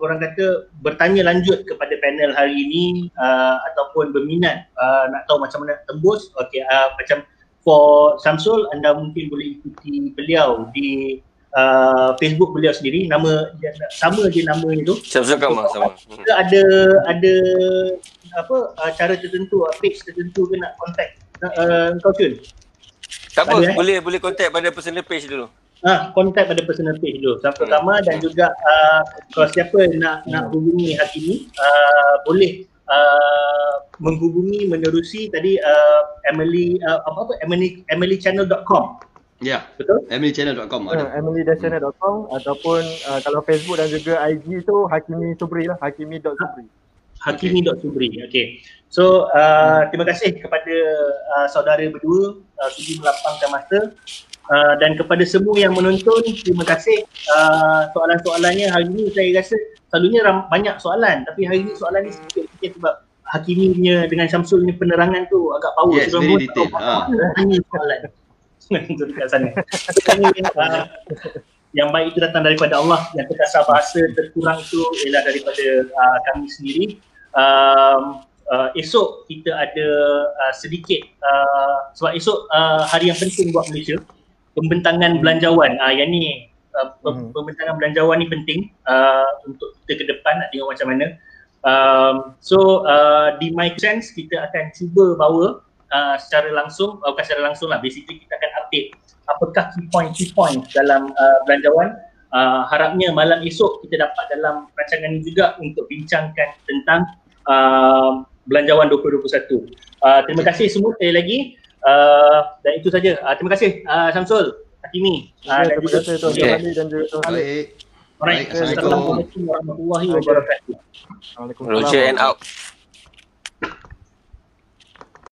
orang kata bertanya lanjut kepada panel hari ini uh, ataupun berminat uh, nak tahu macam mana tembus. Okey uh, macam for Samsul anda mungkin boleh ikuti beliau di uh, Facebook beliau sendiri. Nama dia, sama je nama itu Samsul Kamal sama. ada ada ada apa uh, cara tertentu uh, page tertentu ke nak contact? Uh, kau cun tak apa, eh? boleh boleh contact pada personal page dulu Ah, kontak pada personal page dulu. Yang pertama dan juga uh, kalau siapa nak nak hubungi Hakimi, uh, boleh uh, menghubungi menerusi tadi uh, Emily uh, apa apa Emily emilychannel.com. Ya. Yeah. Betul? emilychannel.com ada. Uh, emilychannel.com ataupun uh, kalau Facebook dan juga IG tu Hakimi Subri lah, hakimi.subri. Hakimi.subri. Okey. So, uh, terima kasih kepada uh, saudara berdua uh, sudi melapangkan masa uh, dan kepada semua yang menonton terima kasih. Uh, soalan-soalannya hari ini saya rasa selalunya ram- banyak soalan. Tapi hari ini soalan ni sedikit sebab Hakimi punya dengan Syamsul punya penerangan tu agak power. Yes, very detail ha. tanya soalan. Itu dekat sana. Uh, yang baik itu datang daripada Allah. Yang terkasar bahasa terkurang itu ialah daripada uh, kami sendiri. Um, uh, esok kita ada uh, sedikit uh, sebab esok uh, hari yang penting buat Malaysia pembentangan hmm. belanjawan. Ah uh, yang ni uh, hmm. pembentangan belanjawan ni penting uh, untuk kita ke depan nak tengok macam mana. Um, so uh, di my sense kita akan cuba bawa uh, secara langsung uh, bukan secara langsung lah basically kita akan update apakah key point key point dalam uh, belanjawan. Uh, harapnya malam esok kita dapat dalam rancangan ini juga untuk bincangkan tentang uh, belanjawan 2021 uh, terima kasih semua sekali lagi Uh, dan itu saja. Uh, terima kasih uh, Syamsul, Hakimi. Uh, ya, terima kasih Tuan okay. Ali dan juga Tuan Ali. Baik. Assalamualaikum warahmatullahi wabarakatuh. Assalamualaikum. Roger and out.